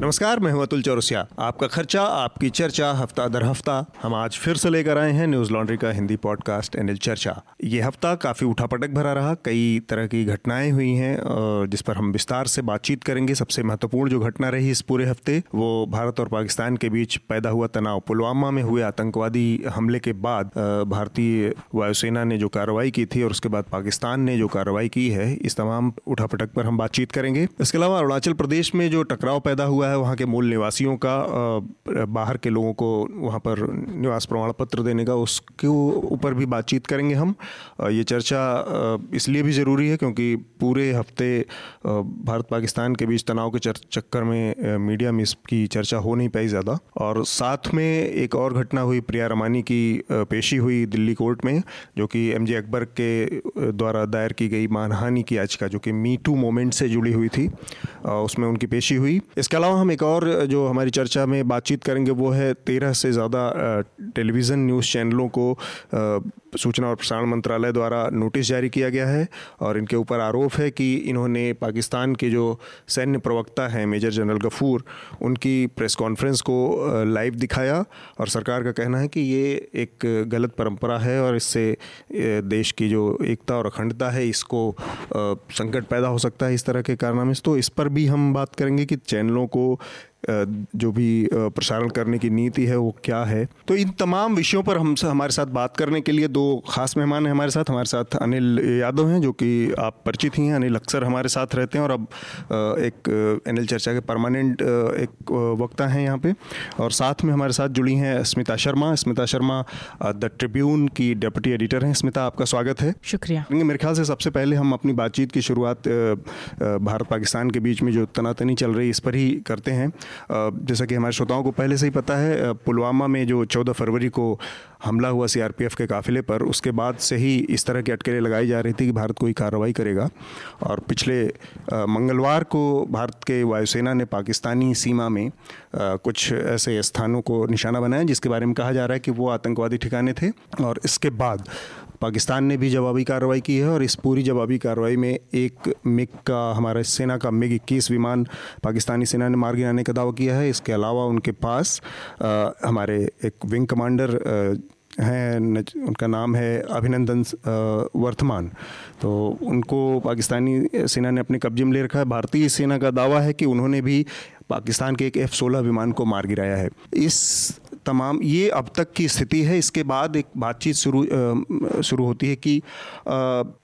नमस्कार, मैं हूँ अतुल चौरसिया। आपका खर्चा, आपकी चर्चा, हफ़्ता दर हफ़्ता, हम आज फिर से लेकर आए हैं न्यूज़ लॉन्ड्री का हिंदी पॉडकास्ट एनएल चर्चा। ये हफ़्ता काफ़ी उठापटक भरा रहा, कई तरह की घटनाएँ हुई हैं जिस पर हम विस्तार से बातचीत करेंगे। सबसे महत्वपूर्ण जो घटना रही इस पूरे हफ़्ते, वो भारत और पाकिस्तान के बीच पैदा हुआ तनाव। पुलवामा में हुए आतंकवादी हमले के बाद भारतीय वायुसेना ने जो कार्रवाई की थी और उसके बाद पाकिस्तान ने जो कार्रवाई की है, इस तमाम उठापटक पर हम बातचीत करेंगे। इसके अलावा अरुणाचल प्रदेश में जो टकराव पैदा हुआ है, वहाँ के मूल निवासियों का बाहर के लोगों को वहाँ पर निवास प्रमाण पत्र देने का, उसके ऊपर भी बातचीत करेंगे हम। ये चर्चा इसलिए भी ज़रूरी है क्योंकि पूरे हफ़्ते भारत पाकिस्तान के बीच तनाव के चक्कर में मीडिया में इसकी चर्चा हो नहीं पाई ज़्यादा। और साथ में एक और घटना हुई, प्रिया रमानी की पेशी हुई दिल्ली कोर्ट में, जो कि एम जे अकबर के द्वारा दायर की गई मानहानि की याचिका, जो कि मी टू मोमेंट से जुड़ी हुई थी उसमें उनकी पेशी हुई। इसके अलावा हम एक और, जो हमारी चर्चा में बातचीत करेंगे, वो है तेरह से ज़्यादा टेलीविज़न न्यूज़ चैनलों को सूचना और प्रसारण मंत्रालय द्वारा नोटिस जारी किया गया है और इनके ऊपर आरोप है कि इन्होंने पाकिस्तान के जो सैन्य प्रवक्ता हैं, मेजर जनरल गफूर, उनकी प्रेस कॉन्फ्रेंस को लाइव दिखाया और सरकार का कहना है कि ये एक गलत परंपरा है और इससे देश की जो एकता और अखंडता है, इसको संकट पैदा हो सकता है इस तरह के कारनामे। तो इस पर भी हम बात करेंगे कि चैनलों को जो भी प्रसारण करने की नीति है वो क्या है? तो इन तमाम विषयों पर हम हमारे साथ बात करने के लिए दो खास मेहमान हैं हमारे साथ। हमारे साथ अनिल यादव हैं जो कि आप परिचित ही हैं। अनिल अक्सर हमारे साथ रहते हैं और अब एक एनएल चर्चा के परमानेंट एक वक्ता हैं यहाँ पे। और साथ में हमारे साथ जुड़ी हैं स्मिता शर्मा। स्मिता शर्मा द ट्रिब्यून की डेप्यूटी एडिटर हैं। स्मिता आपका स्वागत है। शुक्रिया। मेरे ख्याल से सबसे पहले हम अपनी बातचीत की शुरुआत भारत पाकिस्तान के बीच में जो तनातनी चल रही इस पर ही करते हैं। जैसा कि हमारे श्रोताओं को पहले से ही पता है पुलवामा में जो 14 फरवरी को हमला हुआ सीआरपीएफ के काफिले पर, उसके बाद से ही इस तरह की अटकलें लगाई जा रही थी कि भारत कोई कार्रवाई करेगा। और पिछले मंगलवार को भारत के वायुसेना ने पाकिस्तानी सीमा में कुछ ऐसे स्थानों को निशाना बनाया, जिसके बारे में कहा जा रहा है कि वो आतंकवादी ठिकाने थे। और इसके बाद पाकिस्तान ने भी जवाबी कार्रवाई की है और इस पूरी जवाबी कार्रवाई में एक मिग का हमारे सेना का मिग इक्कीस विमान पाकिस्तानी सेना ने मार गिराने का दावा किया है। इसके अलावा उनके पास आ, हमारे एक विंग कमांडर हैं उनका नाम है अभिनंदन वर्तमान तो उनको पाकिस्तानी सेना ने अपने कब्जे में ले रखा है। भारतीय सेना का दावा है कि उन्होंने भी पाकिस्तान के एक एफ़ सोलह विमान को मार गिराया है। इस तमाम, ये अब तक की स्थिति है। इसके बाद एक बातचीत शुरू शुरू होती है कि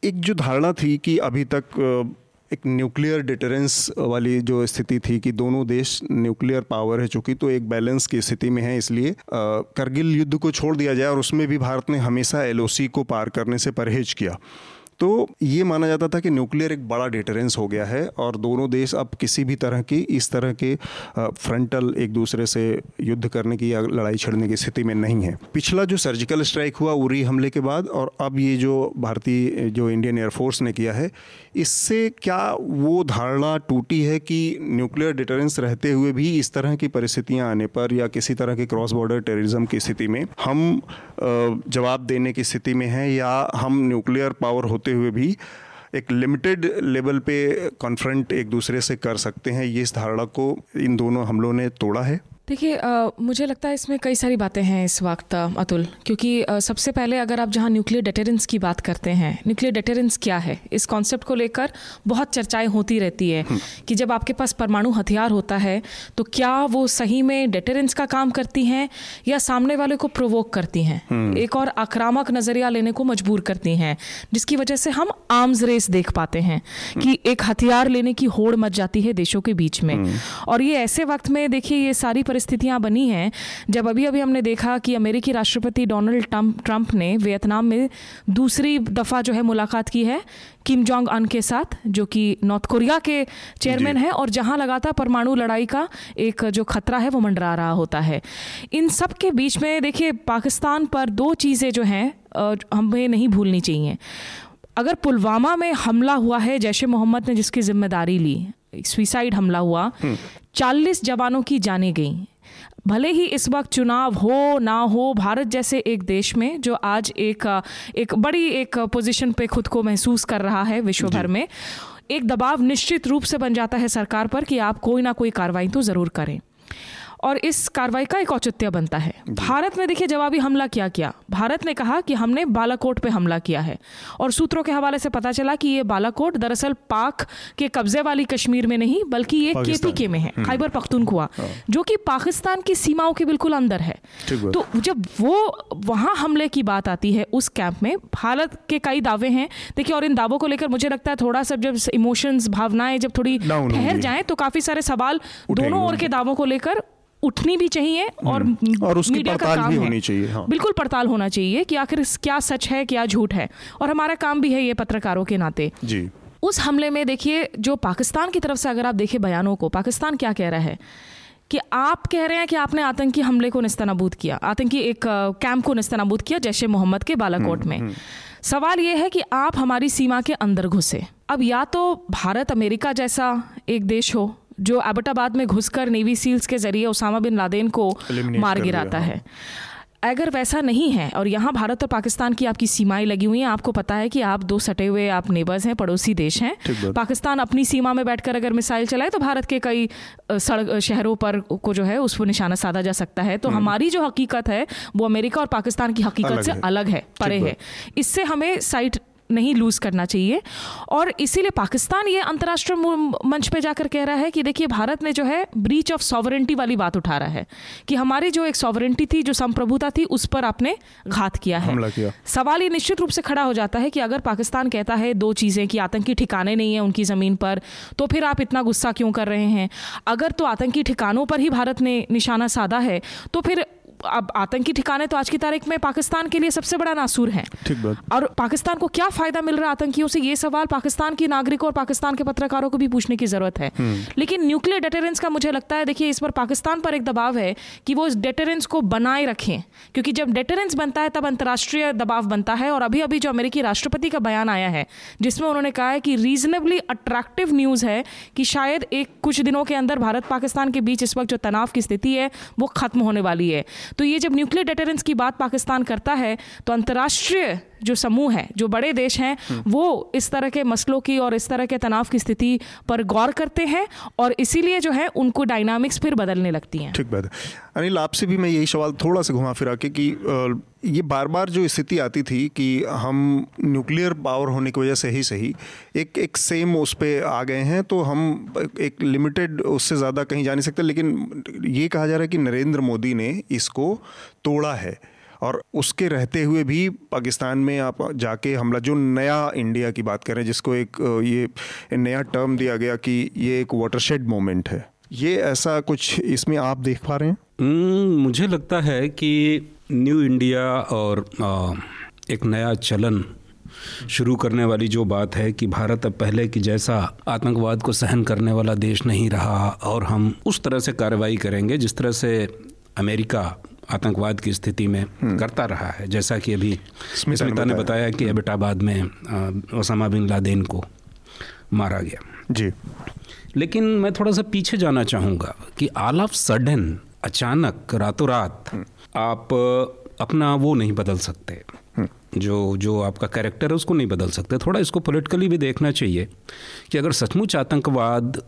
एक जो धारणा थी कि अभी तक एक न्यूक्लियर डिटरेंस वाली जो स्थिति थी कि दोनों देश न्यूक्लियर पावर है चूँकि तो एक बैलेंस की स्थिति में है, इसलिए करगिल युद्ध को छोड़ दिया जाए और उसमें भी भारत ने हमेशा एलओसी को पार करने से परहेज किया। तो ये माना जाता था कि न्यूक्लियर एक बड़ा डिटरेंस हो गया है और दोनों देश अब किसी भी तरह की इस तरह के फ्रंटल एक दूसरे से युद्ध करने की या लड़ाई छड़ने की स्थिति में नहीं है। पिछला जो सर्जिकल स्ट्राइक हुआ उरी हमले के बाद और अब ये जो भारतीय, जो इंडियन एयरफोर्स ने किया है, इससे क्या वो धारणा टूटी है कि न्यूक्लियर डिटरेंस रहते हुए भी इस तरह की परिस्थितियाँ आने पर या किसी तरह के क्रॉस बॉर्डर टेररिज्म की स्थिति में हम जवाब देने की स्थिति में हैं या हम न्यूक्लियर पावर होते होते हुए भी एक लिमिटेड लेवल पे कॉन्फ्रेंट एक दूसरे से कर सकते हैं। ये इस धारणा को इन दोनों हमलों ने तोड़ा है। देखिए मुझे लगता है इसमें कई सारी बातें हैं इस वक्त अतुल क्योंकि आ, सबसे पहले अगर आप जहाँ न्यूक्लियर डेटेरेंस की बात करते हैं न्यूक्लियर डेटेरेंस क्या है इस कॉन्सेप्ट को लेकर बहुत चर्चाएँ होती रहती है हम्म। कि जब आपके पास परमाणु हथियार होता है तो क्या वो सही में डेटेरेंस का काम करती हैं या सामने वाले को प्रोवोक करती हैं हम्म। एक और आक्रामक नज़रिया लेने को मजबूर करती हैं जिसकी वजह से हम आर्म्स रेस देख पाते हैं हम्म। कि एक हथियार लेने की होड़ मच जाती है देशों के बीच में और ये ऐसे वक्त में देखिए ये सारी परिस्थितियाँ बनी हैं। जब अभी अभी हमने देखा कि अमेरिकी राष्ट्रपति डोनाल्ड ट्रंप ने वियतनाम में दूसरी दफ़ा जो है मुलाकात की है किम जोंग अन के साथ जो कि नॉर्थ कोरिया के चेयरमैन है और जहाँ लगातार परमाणु लड़ाई का एक जो खतरा है वो मंडरा रहा होता है। इन सब के बीच में देखिए पाकिस्तान पर दो चीज़ें जो हैं हमें नहीं भूलनी चाहिए। अगर पुलवामा में हमला हुआ है जैश मोहम्मद ने जिसकी ज़िम्मेदारी ली सुइसाइड हमला हुआ हम्म। चालीस जवानों की जाने गई। भले ही इस वक्त चुनाव हो ना हो भारत जैसे एक देश में जो आज एक एक बड़ी एक पोजीशन पे खुद को महसूस कर रहा है विश्व भर में एक दबाव निश्चित रूप से बन जाता है सरकार पर कि आप कोई ना कोई कार्रवाई तो ज़रूर करें। और इस कार्रवाई का एक औचित्य बनता है। भारत ने देखिए जवाबी हमला क्या किया? भारत ने कहा कि हमने बालाकोट पे हमला किया है और सूत्रों के हवाले से पता चला कि ये बालाकोट दरअसल पाक के कब्जे वाली कश्मीर में नहीं बल्कि ये केपीके में है हम्म। खैबर पख्तूनख्वा हाँ। जो कि पाकिस्तान की सीमाओं के बिल्कुल अंदर है। तो जब वो वहाँ हमले की बात आती है उस कैंप में भारत के कई दावे हैं। देखिए और इन दावों को लेकर मुझे लगता है थोड़ा सा जब इमोशंस भावनाएँ जब थोड़ी ठहर जाए तो काफ़ी सारे सवाल दोनों ओर के दावों को लेकर उठनी भी चाहिए और हम्म। और उसकी मीडिया का काम भी होनी चाहिए हाँ। बिल्कुल पड़ताल होना चाहिए कि आखिर क्या सच है क्या झूठ है। और हमारा काम भी है ये पत्रकारों के नाते। जी। उस हमले में देखिए जो पाकिस्तान की तरफ़ से अगर आप देखिए बयानों को पाकिस्तान क्या कह रहा है? कि आप कह रहे हैं कि आपने आतंकी हमले को निस्तनाबूद किया आतंकी एक कैंप को निस्तनाबूद किया जैसे मोहम्मद के बालाकोट हम्म, में। हम्म। सवाल यह है कि आप हमारी सीमा के अंदर घुसे। अब या तो भारत अमेरिका जैसा एक देश हो जो एबटाबाद में घुसकर नेवी सील्स के ज़रिए उसामा बिन लादेन को मार गिराता हाँ। है अगर वैसा नहीं है और यहाँ भारत और पाकिस्तान की आपकी सीमाएँ लगी हुई हैं आपको पता है कि आप दो सटे हुए आप नेबर्स हैं पड़ोसी देश हैं पाकिस्तान अपनी सीमा में बैठकर अगर मिसाइल चलाए तो भारत के कई सड़क शहरों पर को जो है उस पर निशाना साधा जा सकता है तो हम्म। हमारी जो हकीकत है वो अमेरिका और पाकिस्तान की हकीकत अलग से है। अलग है परे है इससे हमें साइट नहीं लूज़ करना चाहिए। और इसीलिए पाकिस्तान ये अंतर्राष्ट्रीय मंच पे जाकर कह रहा है कि देखिए भारत ने जो है ब्रीच ऑफ़ सॉवरेंटी वाली बात उठा रहा है कि हमारी जो एक सॉवरेंटी थी जो संप्रभुता थी उस पर आपने घात किया है। किया। सवाल ये निश्चित रूप से खड़ा हो जाता है कि अगर पाकिस्तान कहता है दो चीज़ें कि आतंकी ठिकाने नहीं है उनकी ज़मीन पर तो फिर आप इतना गुस्सा क्यों कर रहे हैं? अगर तो आतंकी ठिकानों पर ही भारत ने निशाना साधा है तो फिर अब आतंकी ठिकाने तो आज की तारीख में पाकिस्तान के लिए सबसे बड़ा नासूर है। ठीक बात। और पाकिस्तान को क्या फ़ायदा मिल रहा है आतंकियों से? ये सवाल पाकिस्तान की नागरिकों और पाकिस्तान के पत्रकारों को भी पूछने की ज़रूरत है। हम्म। लेकिन न्यूक्लियर डेटरेंस का मुझे लगता है देखिए इस पर पाकिस्तान पर एक दबाव है कि वो इस डेटरेंस को बनाए रखें। क्योंकि जब डेटरेंस बनता है तब अंतर्राष्ट्रीय दबाव बनता है और अभी अभी जो अमेरिकी राष्ट्रपति का बयान आया है जिसमें उन्होंने कहा है कि रीजनेबली अट्रैक्टिव न्यूज़ है कि शायद एक कुछ दिनों के अंदर भारत पाकिस्तान के बीच इस वक्त जो तनाव की स्थिति है वो खत्म होने वाली है। तो ये जब न्यूक्लियर डेटरेंस की बात पाकिस्तान करता है तो अंतर्राष्ट्रीय जो समूह है जो बड़े देश हैं हम्म। वो इस तरह के मसलों की और इस तरह के तनाव की स्थिति पर गौर करते हैं और इसीलिए जो है उनको डायनामिक्स फिर बदलने लगती हैं। ठीक बात है। अनिल आपसे भी मैं यही सवाल थोड़ा सा घुमा फिरा के कि ये बार बार जो स्थिति आती थी कि हम न्यूक्लियर पावर होने की वजह से ही सही एक एक सेम उस पर आ गए हैं तो हम एक लिमिटेड उससे ज़्यादा कहीं जा नहीं सकते लेकिन ये कहा जा रहा है कि नरेंद्र मोदी ने इसको तोड़ा है। और उसके रहते हुए भी पाकिस्तान में आप जाके हमला, जो नया इंडिया की बात करें, जिसको एक ये नया टर्म दिया गया कि ये एक वाटरशेड मोमेंट है। ये ऐसा कुछ इसमें आप देख पा रहे हैं? मुझे लगता है कि न्यू इंडिया और एक नया चलन शुरू करने वाली जो बात है कि भारत अब पहले की जैसा आतंकवाद को सहन करने वाला देश नहीं रहा और हम उस तरह से कार्रवाई करेंगे, जिस तरह से अमेरिका आतंकवाद की स्थिति में हम्म। करता रहा है। जैसा कि अभी स्मिता ने बताया। कि एबटाबाद में ओसामा बिन लादेन को मारा गया। जी। लेकिन मैं थोड़ा सा पीछे जाना चाहूँगा कि आल ऑफ़ सडन अचानक रातों रात हम्म। आप अपना वो नहीं बदल सकते। हम्म। जो जो आपका कैरेक्टर है उसको नहीं बदल सकते। थोड़ा इसको पॉलिटिकली भी देखना चाहिए कि अगर सचमुच आतंकवाद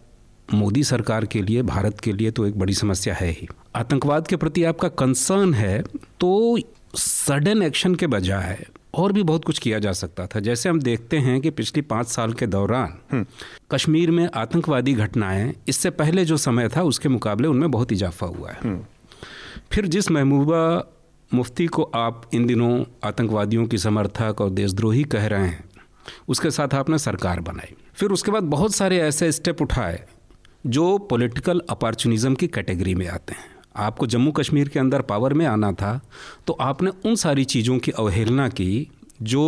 मोदी सरकार के लिए भारत के लिए तो एक बड़ी समस्या है ही आतंकवाद के प्रति आपका कंसर्न है तो सडन एक्शन के बजाय और भी बहुत कुछ किया जा सकता था जैसे हम देखते हैं कि पिछली पाँच साल के दौरान हम्म। कश्मीर में आतंकवादी घटनाएँ इससे पहले जो समय था उसके मुकाबले उनमें बहुत इजाफा हुआ है हम्म। फिर जिस महबूबा मुफ्ती को आप इन दिनों आतंकवादियों की समर्थक और देशद्रोही कह रहे हैं उसके साथ आपने सरकार बनाई फिर उसके बाद बहुत सारे ऐसे स्टेप उठाए जो पॉलिटिकल अपॉर्चुनिज्म की कैटेगरी में आते हैं आपको जम्मू कश्मीर के अंदर पावर में आना था तो आपने उन सारी चीज़ों की अवहेलना की जो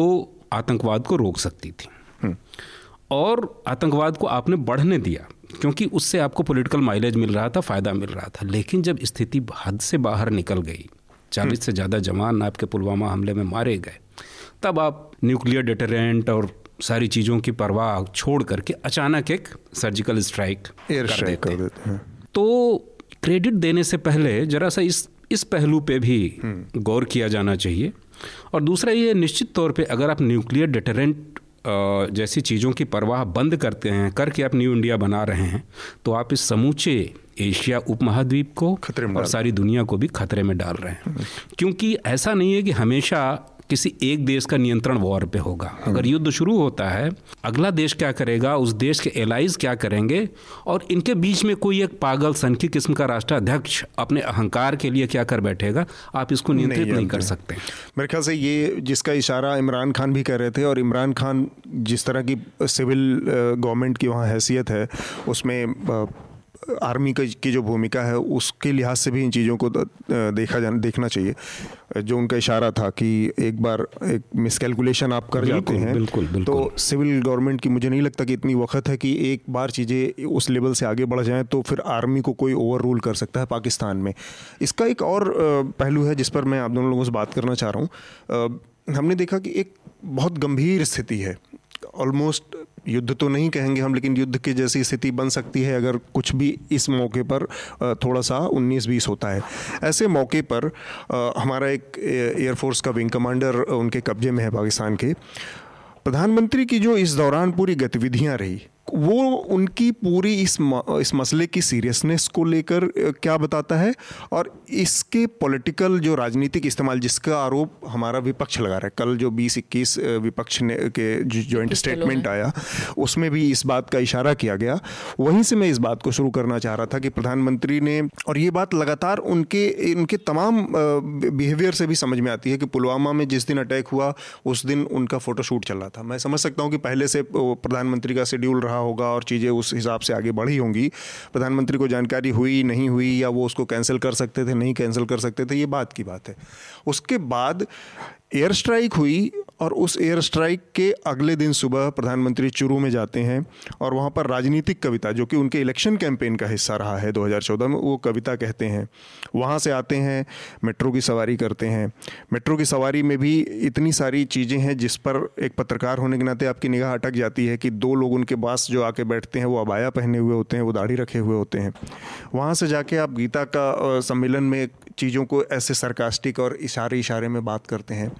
आतंकवाद को रोक सकती थी हम्म। और आतंकवाद को आपने बढ़ने दिया क्योंकि उससे आपको पॉलिटिकल माइलेज मिल रहा था फ़ायदा मिल रहा था लेकिन जब स्थिति हद से बाहर निकल गई चालीस। से ज़्यादा जवान आपके पुलवामा हमले में मारे गए तब आप न्यूक्लियर डिटरेंट और सारी चीज़ों की परवाह छोड़ करके अचानक एक सर्जिकल स्ट्राइक कर देते, कर देते हैं। तो क्रेडिट देने से पहले जरा सा इस इस पहलू पे भी गौर किया जाना चाहिए। और दूसरा ये निश्चित तौर पे अगर आप न्यूक्लियर डिटरेंट जैसी चीज़ों की परवाह बंद करते हैं करके आप न्यू इंडिया बना रहे हैं तो आप इस समूचे एशिया उपमहाद्वीप को खतरे में और सारी दुनिया को भी खतरे में डाल रहे हैं। क्योंकि ऐसा नहीं है कि हमेशा किसी एक देश का नियंत्रण वॉर पे होगा। अगर युद्ध शुरू होता है अगला देश क्या करेगा उस देश के एलाइज क्या करेंगे और इनके बीच में कोई एक पागल सन की किस्म का राष्ट्राध्यक्ष अपने अहंकार के लिए क्या कर बैठेगा आप इसको नियंत्रित नहीं, नहीं कर सकते। मेरे ख्याल से ये जिसका इशारा इमरान खान भी कर रहे थे और इमरान खान जिस तरह की सिविल गवर्नमेंट की वहाँ हैसियत है उसमें आर्मी की जो भूमिका है उसके लिहाज से भी इन चीज़ों को देखा जाना देखना चाहिए। जो उनका इशारा था कि एक बार एक मिसकैलकुलेशन आप कर जाते हैं बिल्कुल, बिल्कुल। तो सिविल गवर्नमेंट की मुझे नहीं लगता कि इतनी वक्त है कि एक बार चीज़ें उस लेवल से आगे बढ़ जाएँ तो फिर आर्मी को कोई ओवर रूल कर सकता है पाकिस्तान में। इसका एक और पहलू है जिस पर मैं आप दोनों लोगों से बात करना चाह रहा हूँ। हमने देखा कि एक बहुत गंभीर स्थिति है। ऑलमोस्ट युद्ध तो नहीं कहेंगे हम, लेकिन युद्ध की जैसी स्थिति बन सकती है अगर कुछ भी इस मौके पर थोड़ा सा 19-20 होता है। ऐसे मौके पर हमारा एक एयरफोर्स का विंग कमांडर उनके कब्जे में है पाकिस्तान के। प्रधानमंत्री की जो इस दौरान पूरी गतिविधियाँ रही वो उनकी पूरी इस म, इस मसले की सीरियसनेस को लेकर क्या बताता है? और इसके पॉलिटिकल जो राजनीतिक इस्तेमाल जिसका आरोप हमारा विपक्ष लगा रहा है कल जो 20-21 विपक्ष ने के जॉइंट स्टेटमेंट आया उसमें भी इस बात का इशारा किया गया। वहीं से मैं इस बात को शुरू करना चाह रहा था कि प्रधानमंत्री ने और ये बात लगातार उनके उनके तमाम बिहेवियर से भी समझ में आती है कि पुलवामा में जिस दिन अटैक हुआ उस दिन उनका फ़ोटोशूट चल रहा था। मैं समझ सकता हूँ कि पहले से प्रधानमंत्री का शेड्यूल रहा होगा और चीज़ें उस हिसाब से आगे बढ़ी होंगी। प्रधानमंत्री को जानकारी हुई, नहीं हुई, या वो उसको कैंसिल कर सकते थे, नहीं कैंसिल कर सकते थे, ये बात की बात है। उसके बाद एयर स्ट्राइक हुई और उस एयर स्ट्राइक के अगले दिन सुबह प्रधानमंत्री चुरू में जाते हैं और वहाँ पर राजनीतिक कविता, जो कि उनके इलेक्शन कैंपेन का हिस्सा रहा है 2014 में, वो कविता कहते हैं। वहाँ से आते हैं, मेट्रो की सवारी करते हैं। मेट्रो की सवारी में भी इतनी सारी चीज़ें हैं जिस पर एक पत्रकार होने के नाते आपकी निगाह अटक जाती है कि दो लोग उनके पास जो आके बैठते हैं, वो अबाया पहने हुए होते हैं, वो दाढ़ी रखे हुए होते हैं। वहाँ से जाके आप गीता का सम्मेलन में चीज़ों को ऐसे सरकास्टिक और इशारे इशारे में बात करते हैं।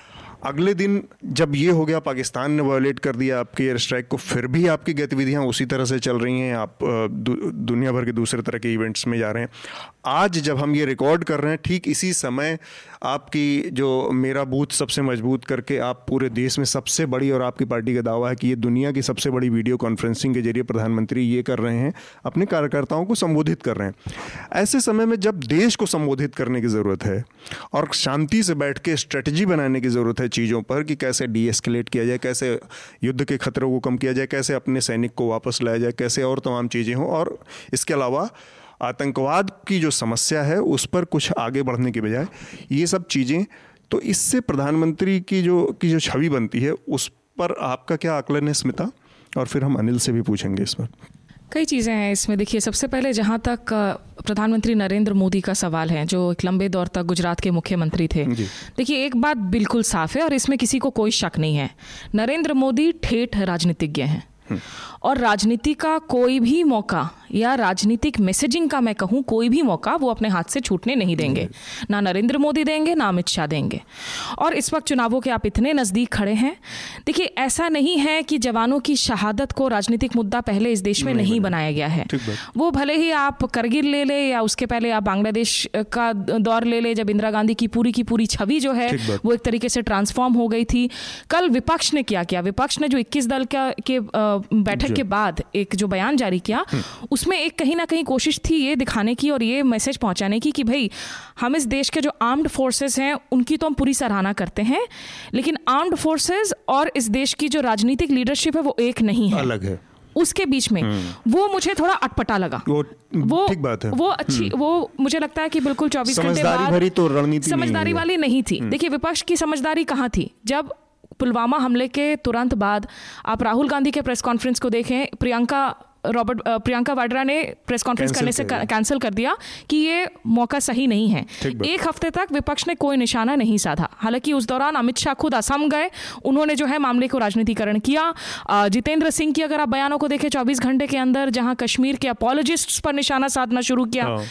अगले दिन जब ये हो गया, पाकिस्तान ने वायोलेट कर दिया आपके एयर स्ट्राइक को, फिर भी आपकी गतिविधियाँ उसी तरह से चल रही हैं। आप दुनिया भर के दूसरे तरह के इवेंट्स में जा रहे हैं। आज जब हम ये रिकॉर्ड कर रहे हैं, ठीक इसी समय आपकी जो मेरा बूथ सबसे मज़बूत करके आप पूरे देश में सबसे बड़ी और आपकी पार्टी का दावा है कि ये दुनिया की सबसे बड़ी वीडियो कॉन्फ्रेंसिंग के ज़रिए प्रधानमंत्री ये कर रहे हैं, अपने कार्यकर्ताओं को संबोधित कर रहे हैं। ऐसे समय में जब देश को संबोधित करने की ज़रूरत है और शांति से बैठ के स्ट्रेटजी बनाने की ज़रूरत है चीज़ों पर कि कैसे डी एस्केलेट किया जाए, कैसे युद्ध के खतरों को कम किया जाए, कैसे अपने सैनिक को वापस लाया जाए, कैसे और तमाम चीज़ें हों। और इसके अलावा आतंकवाद की जो समस्या है, उस पर कुछ आगे बढ़ने के बजाय ये सब चीज़ें तो इससे प्रधानमंत्री की जो की जो छवि बनती है, उस पर आपका क्या आकलन है, स्मिता? और फिर हम अनिल से भी पूछेंगे इस पर। कई चीज़ें हैं इसमें। देखिए सबसे पहले जहाँ तक प्रधानमंत्री नरेंद्र मोदी का सवाल है जो एक लंबे दौर तक गुजरात के मुख्यमंत्री थे। देखिए एक बात बिल्कुल साफ़ है और इसमें किसी को कोई शक नहीं है। नरेंद्र मोदी ठेठ राजनीतिज्ञ हैं। हम्म। और राजनीति का कोई भी मौका या राजनीतिक मैसेजिंग का मैं कहूँ कोई भी मौका वो अपने हाथ से छूटने नहीं देंगे। ना नरेंद्र मोदी देंगे ना अमित शाह देंगे। और इस वक्त चुनावों के आप इतने नज़दीक खड़े हैं। देखिए ऐसा नहीं है कि जवानों की शहादत को राजनीतिक मुद्दा पहले इस देश में नहीं, नहीं बनाया गया है। वो भले ही आप करगिल ले ले या उसके पहले आप बांग्लादेश का दौर ले ले जब इंदिरा गांधी की पूरी की पूरी छवि जो है वो एक तरीके से ट्रांसफॉर्म हो गई थी। कल विपक्ष ने क्या किया? विपक्ष ने जो इक्कीस दल का के बैठक के बाद एक जो बयान जारी किया हम्म। उसमें एक कहीं ना कहीं कोशिश थी ये दिखाने की और ये मैसेज पहुँचाने की कि भाई हम इस देश के जो आर्म्ड फोर्सेस हैं उनकी तो हम पूरी सराहना करते हैं लेकिन आर्म्ड फोर्सेस और इस देश की जो राजनीतिक लीडरशिप है वो एक नहीं है। अलग है। उसके बीच में हम्म। वो मुझे थोड़ा अटपटा लगा। वो वो ठीक बात है। वो अच्छी हम्म। वो मुझे लगता है कि बिल्कुल चौबीस घंटे बाद तो समझदारी वाली नहीं थी। देखिए विपक्ष की समझदारी कहाँ थी? जब पुलवामा हमले के तुरंत बाद आप राहुल गांधी के प्रेस कॉन्फ्रेंस को देखें प्रियंका रॉबर्ट प्रियंका वाड्रा ने प्रेस कॉन्फ्रेंस करने से कैंसिल कर दिया कि ये मौका सही नहीं है। एक हफ़्ते तक विपक्ष ने कोई निशाना नहीं साधा। हालाँकि उस दौरान अमित शाह खुद असम गए उन्होंने जो है मामले को राजनीतिकरण किया। जितेंद्र सिंह की अगर आप बयानों को देखें चौबीस घंटे के अंदर जहाँ कश्मीर के अपोलॉजिस्ट पर निशाना साधना शुरू किया हाँ।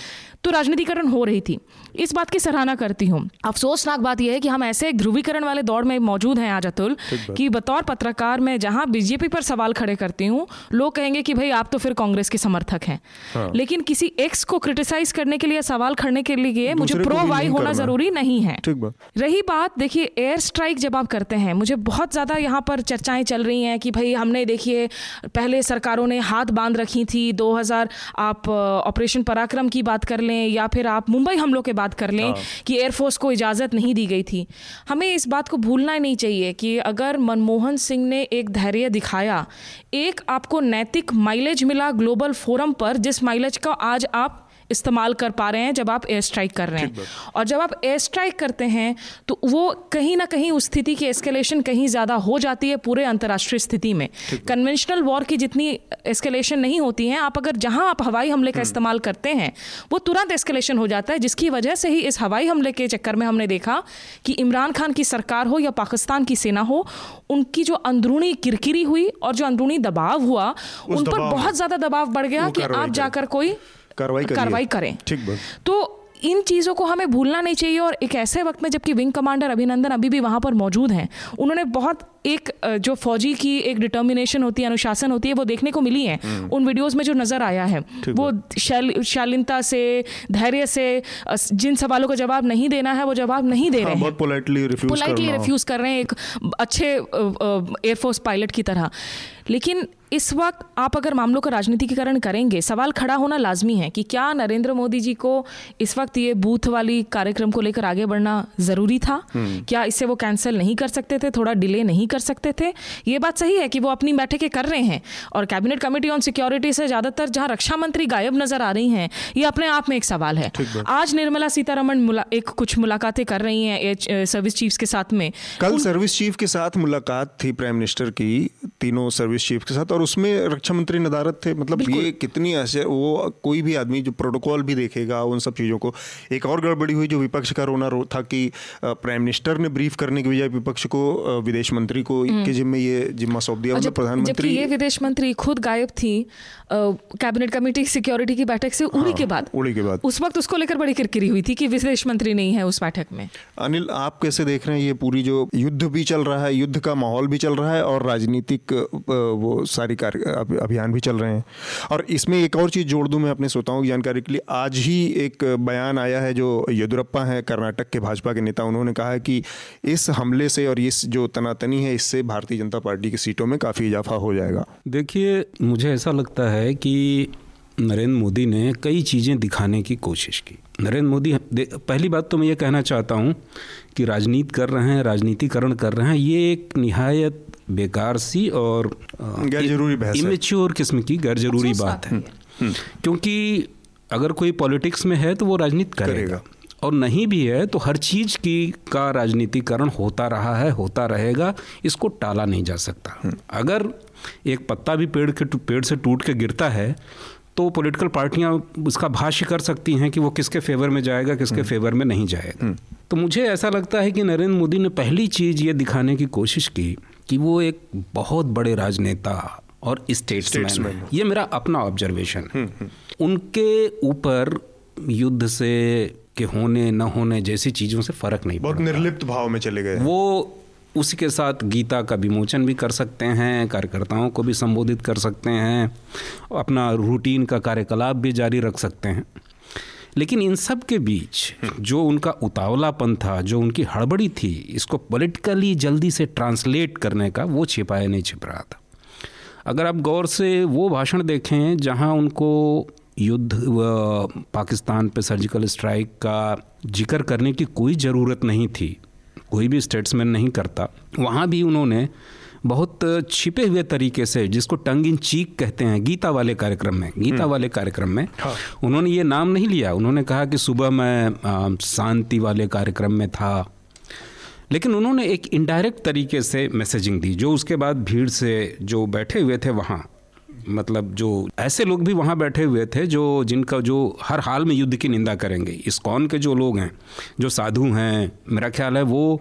तो राजनीतिकरण हो रही थी। इस बात की सराहना करती हूँ। अफसोसनाक बात यह है कि हम ऐसे ध्रुवीकरण वाले दौड़ में मौजूद हैं आज अतुल कि बतौर पत्रकार मैं जहाँ बीजेपी पर सवाल खड़े करती हूँ लोग कहेंगे कि भाई आप तो फिर कांग्रेस के समर्थक हैं। हाँ। लेकिन किसी एक्स को क्रिटिसाइज करने के लिए सवाल खड़ने के लिए मुझे प्रो वाई होना ज़रूरी नहीं है। रही बात देखिए एयर स्ट्राइक जब आप करते हैं मुझे बहुत ज़्यादा यहाँ पर चर्चाएँ चल रही हैं कि भाई हमने देखिए पहले सरकारों ने हाथ बाँध रखी थी 2000 आप ऑपरेशन पराक्रम की बात कर लें या फिर आप मुंबई हमलों के बात कर लें हाँ। कि एयरफोर्स को इजाज़त नहीं दी गई थी हमें इस बात को भूलना ही नहीं चाहिए कि अगर मनमोहन सिंह ने एक धैर्य दिखाया एक आपको नैतिक माइलेज मिला ग्लोबल फोरम पर जिस माइलेज का आज आप इस्तेमाल कर पा रहे हैं जब आप एयर स्ट्राइक कर रहे हैं। और जब आप एयर स्ट्राइक करते हैं तो वो कहीं ना कहीं उस स्थिति की एस्केलेशन कहीं ज़्यादा हो जाती है पूरे अंतर्राष्ट्रीय स्थिति में। कन्वेंशनल वॉर की जितनी एस्केलेशन नहीं होती है आप अगर जहाँ आप हवाई हमले का हम्म। इस्तेमाल करते हैं वो तुरंत एस्केलेशन हो जाता है जिसकी वजह से ही इस हवाई हमले के चक्कर में हमने देखा कि इमरान खान की सरकार हो या पाकिस्तान की सेना हो उनकी जो अंदरूनी किरकिरी हुई और जो अंदरूनी दबाव हुआ उन पर बहुत ज़्यादा दबाव बढ़ गया कि आप जाकर कोई कार्रवाई कार्रवाई करें। ठीक तो इन चीज़ों को हमें भूलना नहीं चाहिए और एक ऐसे वक्त में जबकि विंग कमांडर अभिनंदन अभी भी वहाँ पर मौजूद हैं उन्होंने बहुत एक जो फौजी की एक डिटर्मिनेशन होती है अनुशासन होती है वो देखने को मिली है हम्म। उन वीडियोस में जो नज़र आया है वो शालीनता से धैर्य से जिन सवालों का जवाब नहीं देना है वो जवाब नहीं दे हाँ, रहे हैं। पोलाइटली रिफ्यूज कर रहे हैं एक अच्छे एयरफोर्स पायलट की तरह। लेकिन इस वक्त आप अगर मामलों का राजनीतिकरण करेंगे सवाल खड़ा होना लाजमी है कि क्या नरेंद्र मोदी जी को इस वक्त ये बूथ वाली कार्यक्रम को लेकर आगे बढ़ना ज़रूरी था? हम्म। क्या इसे वो कैंसिल नहीं कर सकते थे थोड़ा डिले नहीं कर सकते थे? ये बात सही है कि वो अपनी बैठकें कर रहे हैं और कैबिनेट कमेटी ऑन सिक्योरिटी से ज़्यादातर जहाँ रक्षा मंत्री गायब नज़र आ रही हैं ये अपने आप में एक सवाल है। आज निर्मला सीतारमण एक कुछ मुलाकातें कर रही हैं सर्विस चीफ के साथ में। कल सर्विस चीफ के साथ मुलाकात थी प्राइम मिनिस्टर की तीनों सर्विस चीफ के साथ और उसमें रक्षा मंत्री नदारत थे। मतलब ये कितनी ऐसे वो कोई भी आदमी जो प्रोटोकॉल भी देखेगा उन सब चीज़ों को। एक और गड़बड़ी हुई जो विपक्ष का रोना रो था कि प्राइम मिनिस्टर ने ब्रीफ करने के बजाय विपक्ष को विदेश मंत्री को हम्म। के जिम्मे ये जिम्मा सौंप दिया। मतलब प्रधानमंत्री ये विदेश मंत्री खुद गायब थी कैबिनेट कमेटी सिक्योरिटी की बैठक से उड़ी हाँ, के बाद। उड़ी के बाद। उस वक्त उसको लेकर बड़ी किरकिरी हुई थी कि विदेश मंत्री नहीं है उस बैठक में। अनिल आप कैसे देख रहे हैं ये पूरी जो युद्ध भी चल रहा है युद्ध का माहौल भी चल रहा है और राजनीतिक वो सारी कार्य अभियान भी चल रहे हैं। और इसमें एक और चीज़ जोड़ दूँ मैं अपने श्रोताओं की जानकारी के लिए, आज ही एक बयान आया है जो येदुरप्पा हैं, कर्नाटक के भाजपा के नेता, उन्होंने कहा है कि इस हमले से और इस जो तनातनी है, इससे भारतीय जनता पार्टी की सीटों में काफ़ी इजाफा हो जाएगा। देखिए, मुझे ऐसा लगता है कि नरेंद्र मोदी ने कई चीज़ें दिखाने की कोशिश की। नरेंद्र मोदी पहली बात तो मैं ये कहना चाहता हूँ कि राजनीति कर रहे हैं, राजनीतिकरण कर रहे हैं, ये एक निहायत बेकार सी और गैर ज़रूरी इमेच्योर किस्म की गैर ज़रूरी बात है हम्म। क्योंकि अगर कोई पॉलिटिक्स में है तो वो राजनीति करेगा, करेगा। और नहीं भी है तो हर चीज़ की का राजनीतिकरण होता रहा है होता रहेगा इसको टाला नहीं जा सकता हम्म। अगर एक पत्ता भी पेड़ के पेड़ से टूट के गिरता है तो पॉलिटिकल पार्टियाँ उसका भाष्य कर सकती हैं कि वो किसके फेवर में जाएगा किसके फेवर हम्म। में नहीं जाएगा तो मुझे ऐसा लगता है कि नरेंद्र मोदी ने पहली चीज़ ये दिखाने की कोशिश की कि वो एक बहुत बड़े राजनेता और स्टेट्समैन ये मेरा अपना ऑब्जर्वेशन है। हम्म, हम्म। उनके ऊपर युद्ध से के होने न होने जैसी चीज़ों से फ़र्क नहीं बहुत निर्लिप्त भाव में चले गए। वो उसके साथ गीता का विमोचन भी कर सकते हैं कार्यकर्ताओं को भी संबोधित कर सकते हैं अपना रूटीन का कार्यकलाप भी जारी रख सकते हैं। लेकिन इन सब के बीच जो उनका उतावलापन था, जो उनकी हड़बड़ी थी, इसको पॉलिटिकली जल्दी से ट्रांसलेट करने का वो छिपाया नहीं छिप रहा था। अगर आप गौर से वो भाषण देखें जहाँ उनको युद्ध पाकिस्तान पे सर्जिकल स्ट्राइक का ज़िक्र करने की कोई ज़रूरत नहीं थी, कोई भी स्टेट्समैन नहीं करता, वहाँ भी उन्होंने बहुत छिपे हुए तरीके से जिसको टंग इन चीक कहते हैं गीता वाले कार्यक्रम में गीता हम्म। वाले कार्यक्रम में हाँ। उन्होंने ये नाम नहीं लिया उन्होंने कहा कि सुबह मैं शांति वाले कार्यक्रम में था लेकिन उन्होंने एक इनडायरेक्ट तरीके से मैसेजिंग दी जो उसके बाद भीड़ से जो बैठे हुए थे वहाँ मतलब जो ऐसे लोग भी वहाँ बैठे हुए थे जो जिनका जो हर हाल में युद्ध की निंदा करेंगे इस्कॉन के जो लोग हैं जो साधु हैं मेरा ख्याल है वो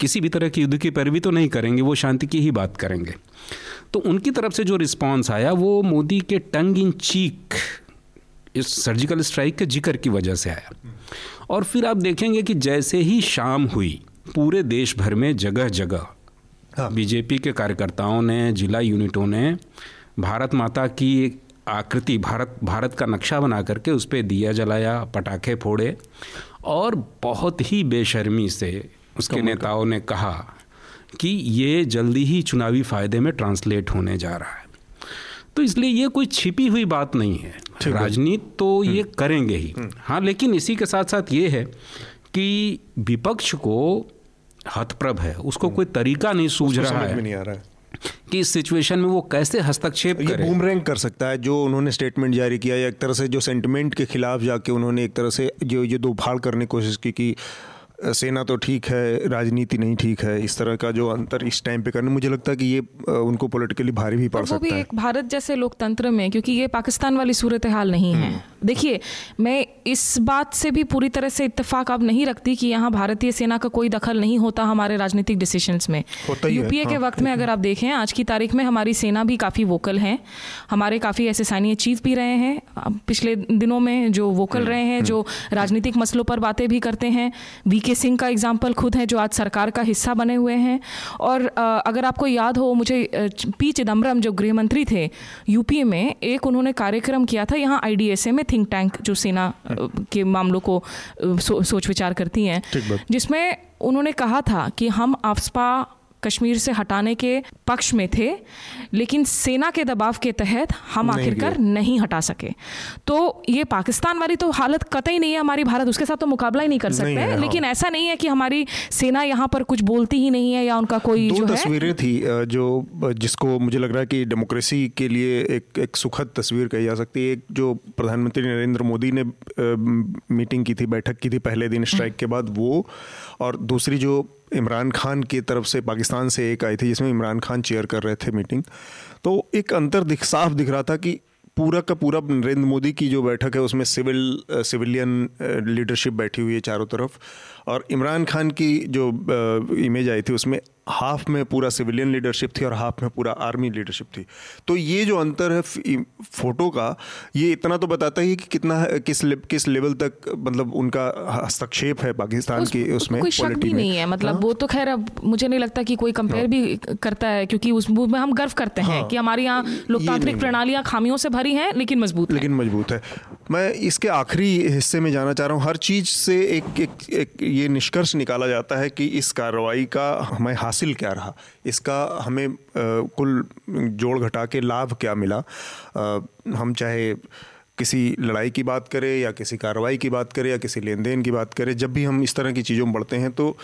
किसी भी तरह की युद्ध की पैरवी तो नहीं करेंगे वो शांति की ही बात करेंगे तो उनकी तरफ़ से जो रिस्पांस आया वो मोदी के टंग इन चीक इस सर्जिकल स्ट्राइक के ज़िक्र की वजह से आया और फिर आप देखेंगे कि जैसे ही शाम हुई पूरे देश भर में जगह जगह हाँ। बीजेपी के कार्यकर्ताओं ने जिला यूनिटों ने भारत माता की आकृति भारत भारत का नक्शा बना करके उस पर दिया जलाया पटाखे फोड़े और बहुत ही बेशर्मी से उसके नेताओं ने कहा कि ये जल्दी ही चुनावी फ़ायदे में ट्रांसलेट होने जा रहा है। तो इसलिए ये कोई छिपी हुई बात नहीं है। राजनीति तो हम्म। ये करेंगे ही। हम्म। हाँ लेकिन इसी के साथ साथ ये है कि विपक्ष को हतप्रभ है। उसको हम्म। कोई तरीका नहीं सूझ रहा है नहीं आ रहा है। कि इस सिचुएशन में वो कैसे हस्तक्षेप करे। बूम रैंक कर सकता है जो उन्होंने स्टेटमेंट जारी किया या एक तरह से जो सेंटिमेंट के खिलाफ जाके उन्होंने एक तरह से जो ये दो फाड़ करने की कोशिश की कि सेना तो ठीक है राजनीति नहीं ठीक है इस तरह का जो अंतर इस टाइम पे करने मुझे लगता है कि ये उनको पॉलिटिकली भारी भी पड़ सकता है। एक भारत जैसे लोकतंत्र में क्योंकि ये पाकिस्तान वाली सूरत हाल नहीं है। हम्म। देखिए मैं इस बात से भी पूरी तरह से इत्तेफाक अब नहीं रखती कि यहाँ भारतीय सेना का कोई दखल नहीं होता हमारे राजनीतिक डिसीजंस में। यूपीए के हाँ, वक्त में अगर आप देखें आज की तारीख में हमारी सेना भी काफ़ी वोकल है। हमारे काफ़ी ऐसे सैन्य चीफ भी रहे हैं। पिछले दिनों में जो वोकल हम्म, रहे हैं जो हम्म। राजनीतिक मसलों पर बातें भी करते हैं वी के सिंह का एग्ज़ाम्पल खुद हैं जो आज सरकार का हिस्सा बने हुए हैं। और अगर आपको याद हो मुझे पी चिदम्बरम जो गृह मंत्री थे यूपी में एक उन्होंने कार्यक्रम किया था यहाँ आईडीएसए में थिंक टैंक जो सेना के मामलों को सो, सोच विचार करती हैं। जिसमें उन्होंने कहा था कि हम आफ्सपा कश्मीर से हटाने के पक्ष में थे लेकिन सेना के दबाव के तहत हम आखिरकार नहीं हटा सके। तो ये पाकिस्तान वाली तो हालत कतई नहीं है हमारी भारत उसके साथ तो मुकाबला ही नहीं कर सकते है, लेकिन हाँ। ऐसा नहीं है कि हमारी सेना यहाँ पर कुछ बोलती ही नहीं है या उनका कोई जो तस्वीरें थी जो जिसको मुझे लग रहा है कि डेमोक्रेसी के लिए एक एक सुखद तस्वीर कही जा सकती है। एक जो प्रधानमंत्री नरेंद्र मोदी ने मीटिंग की थी बैठक की थी पहले दिन स्ट्राइक के बाद वो और दूसरी जो इमरान खान की तरफ़ से, पाकिस्तान से एक आई थी जिसमें इमरान खान चेयर कर रहे थे मीटिंग तो एक अंतर दिख, साफ़ दिख रहा था कि पूरा का पूरा नरेंद्र मोदी की जो बैठक है, उसमें सिविल सिविलियन लीडरशिप बैठी हुई है चारों तरफ़। और इमरान खान की जो इमेज आई थी, उसमें हाफ़ में पूरा सिविलियन लीडरशिप थी और हाफ़ में पूरा आर्मी लीडरशिप थी तो ये जो अंतर है फ़ोटो का ये इतना तो बताता ही कि कितना किस ले, किस लेवल तक मतलब उनका हस्तक्षेप है पाकिस्तान उस, की उसमें कोई शक भी नहीं है मतलब हाँ? वो तो खैर अब मुझे नहीं लगता कि कोई कंपेयर हाँ? भी करता है क्योंकि उसमें हम गर्व करते हैं हाँ? कि हमारे यहाँ लोकतांत्रिक प्रणालियाँ खामियों से भरी हैं लेकिन मज़बूत लेकिन मज़बूत है मैं इसके आखिरी हिस्से में जाना चाह रहा हूँ। हर चीज़ से एक एक, एक ये निष्कर्ष निकाला जाता है कि इस कार्रवाई का हमें हासिल क्या रहा। इसका हमें कुल जोड़ घटा के लाभ क्या मिला। हम चाहे किसी लड़ाई की बात करें या किसी कार्रवाई की बात करें या किसी लेन देन की बात करें जब भी हम इस तरह की चीज़ों में बढ़ते हैं तो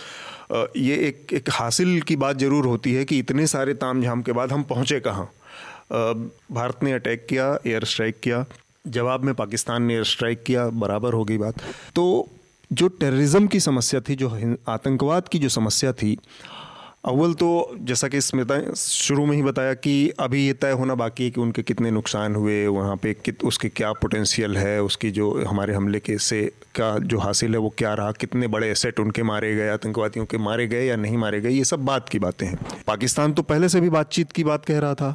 ये एक एक हासिल की बात ज़रूर होती है कि इतने सारे ताम झाम के बाद हम पहुँचे कहाँ। भारत ने अटैक किया एयर स्ट्राइक किया। जवाब में पाकिस्तान ने एयर स्ट्राइक किया, बराबर हो गई बात। तो जो टेररिज्म की समस्या थी, जो आतंकवाद की जो समस्या थी, अव्वल तो जैसा कि स्मिता शुरू में ही बताया कि अभी ये तय होना बाकी है कि उनके कितने नुकसान हुए, वहाँ पे कित, उसके क्या पोटेंशियल है, उसकी जो हमारे हमले के से का जो हासिल है, वो क्या रहा, कितने बड़े एसेट उनके मारे गए, आतंकवादियों के मारे गए या नहीं मारे गए, ये सब बात की बातें हैं। पाकिस्तान तो पहले से भी बातचीत की बात कह रहा था।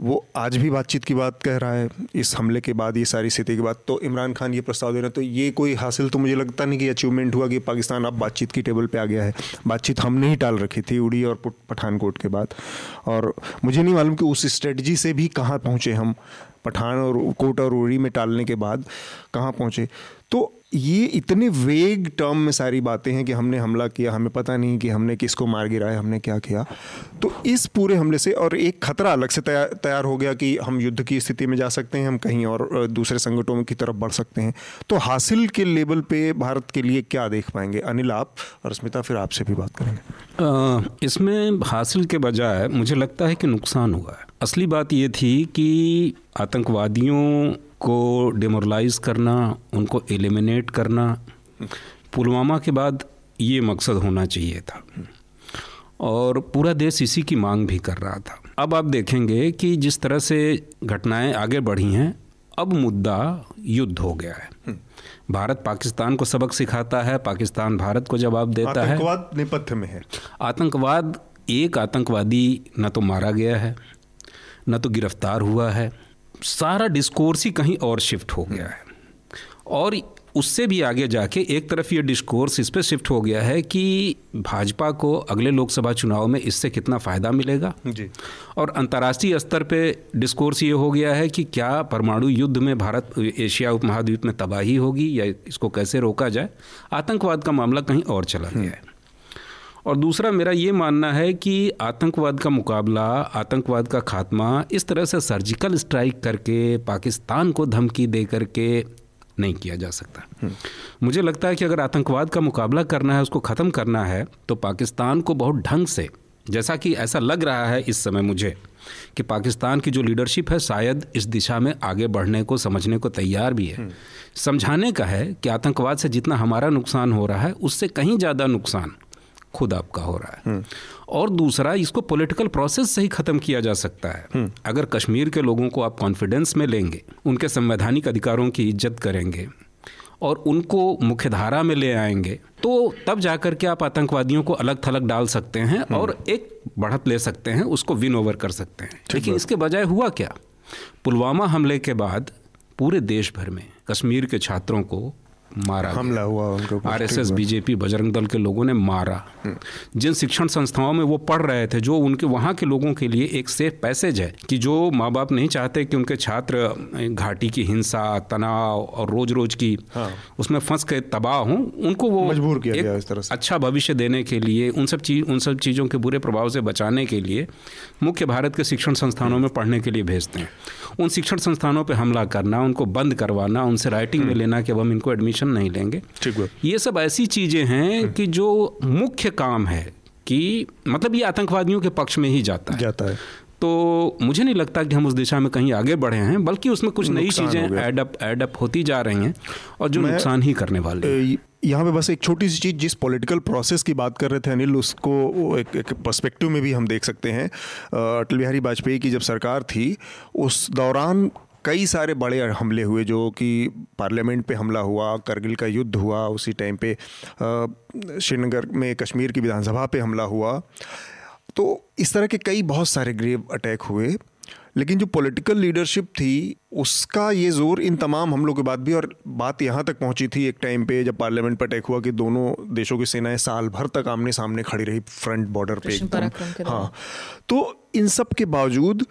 वो आज भी बातचीत की बात कह रहा है, इस हमले के बाद, ये सारी स्थिति के बाद। तो इमरान खान ये प्रस्ताव दे रहे हैं तो ये कोई हासिल तो मुझे लगता नहीं कि अचीवमेंट हुआ कि पाकिस्तान अब बातचीत की टेबल पे आ गया है। बातचीत हमने ही टाल रखी थी उड़ी और पठानकोट के बाद। और मुझे नहीं मालूम कि उस स्ट्रेटजी से भी कहाँ पहुँचे हम, पठान और कोट और उड़ी में टालने के बाद कहाँ पहुँचे। तो ये इतने वेग टर्म में सारी बातें हैं कि हमने हमला किया, हमें पता नहीं कि हमने किसको मार गिराया, हमने क्या किया। तो इस पूरे हमले से और एक खतरा अलग से तैयार तैयार हो गया कि हम युद्ध की स्थिति में जा सकते हैं, हम कहीं और दूसरे संगठनों की तरफ़ बढ़ सकते हैं। तो हासिल के लेवल पे भारत के लिए क्या देख पाएँगे? अनिल, आप और स्मिता फिर आपसे भी बात करेंगे। इसमें हासिल के बजाय मुझे लगता है कि नुकसान हुआ है। असली बात ये थी कि आतंकवादियों को डिमोरलाइज करना उनको एलिमिनेट करना पुलवामा के बाद ये मकसद होना चाहिए था। और पूरा देश इसी की मांग भी कर रहा था। अब आप देखेंगे कि जिस तरह से घटनाएँ आगे बढ़ी हैं अब मुद्दा युद्ध हो गया है। भारत पाकिस्तान को सबक सिखाता है पाकिस्तान भारत को जवाब देता है। आतंकवाद नेपथ्य में है। आतंकवाद एक आतंकवादी न तो मारा गया है न तो गिरफ़्तार हुआ है। सारा डिस्कोर्स ही कहीं और शिफ्ट हो गया है। और उससे भी आगे जाके एक तरफ़ ये डिस्कोर्स इस पर शिफ्ट हो गया है कि भाजपा को अगले लोकसभा चुनाव में इससे कितना फ़ायदा मिलेगा? जी। और अंतर्राष्ट्रीय स्तर पे डिस्कोर्स ये हो गया है कि क्या परमाणु युद्ध में भारत एशिया उपमहाद्वीप में तबाही होगी या इसको कैसे रोका जाए? आतंकवाद का मामला कहीं और चला गया है। और दूसरा मेरा ये मानना है कि आतंकवाद का मुकाबला, आतंकवाद का खात्मा इस तरह से सर्जिकल स्ट्राइक करके, पाकिस्तान को धमकी दे करके नहीं किया जा सकता। मुझे लगता है कि अगर आतंकवाद का मुकाबला करना है, उसको ख़त्म करना है तो पाकिस्तान को बहुत ढंग से, जैसा कि ऐसा लग रहा है इस समय मुझे, कि पाकिस्तान की जो लीडरशिप है, शायद इस दिशा में आगे बढ़ने को, समझने को तैयार भी है। समझाने का है कि आतंकवाद से जितना हमारा नुकसान हो रहा है, उससे कहीं ज़्यादा नुकसान खुद आपका हो रहा है। और दूसरा इसको पॉलिटिकल प्रोसेस से ही ख़त्म किया जा सकता है। अगर कश्मीर के लोगों को आप कॉन्फिडेंस में लेंगे उनके संवैधानिक अधिकारों की इज़्ज़त करेंगे और उनको मुख्यधारा में ले आएँगे तो तब जाकर के आप आतंकवादियों को अलग थलग डाल सकते हैं और एक बढ़त ले सकते हैं उसको विन ओवर कर सकते हैं। लेकिन इसके बजाय हुआ क्या? पुलवामा हमले के बाद पूरे देश भर में कश्मीर के छात्रों को मारा हमला हुआ उनके आरएसएस बीजेपी बजरंग दल के लोगों ने मारा। जिन शिक्षण संस्थाओं में वो पढ़ रहे थे जो उनके वहाँ के लोगों के लिए एक सेफ़ पैसेज है कि जो माँ बाप नहीं चाहते कि उनके छात्र घाटी की हिंसा तनाव और रोज रोज की हाँ। उसमें फंस के तबाह हों उनको वो मजबूर किया गया इस तरह से। अच्छा भविष्य देने के लिए उन सब चीज़ उन सब चीज़ों के बुरे प्रभाव से बचाने के लिए मुख्य भारत के शिक्षण संस्थानों में पढ़ने के लिए भेजते हैं। उन शिक्षण संस्थानों पर हमला करना उनको बंद करवाना उनसे राइटिंग में लेना कि अब हम इनको एडमिशन नहीं लेंगे। ठीक है ये सब ऐसी चीज़ें हैं कि जो मुख्य काम है कि मतलब ये आतंकवादियों के पक्ष में ही जाता है। जाता है। तो मुझे नहीं लगता कि हम उस दिशा में कहीं आगे बढ़े हैं बल्कि उसमें कुछ नई चीज़ें। एडअप एडअप होती जा रही हैं और जो नुकसान ही करने वाले यहाँ पे बस एक छोटी सी चीज़ जिस पॉलिटिकल प्रोसेस की बात कर रहे थे अनिल उसको एक, एक पर्सपेक्टिव में भी हम देख सकते हैं। अटल बिहारी वाजपेयी की जब सरकार थी उस दौरान कई सारे बड़े हमले हुए जो कि पार्लियामेंट पे हमला हुआ करगिल का युद्ध हुआ उसी टाइम पे श्रीनगर में कश्मीर की विधानसभा पे हमला हुआ। तो इस तरह के कई बहुत सारे ग्रेव अटैक हुए। लेकिन जो पॉलिटिकल लीडरशिप थी उसका ये ज़ोर इन तमाम हमलों के बाद भी और बात यहाँ तक पहुँची थी एक टाइम पे जब पार्लियामेंट पर अटैक हुआ कि दोनों देशों की सेनाएँ साल भर तक आमने सामने खड़ी रही फ्रंट बॉर्डर पे एकदम। हाँ तो इन सब के बावजूद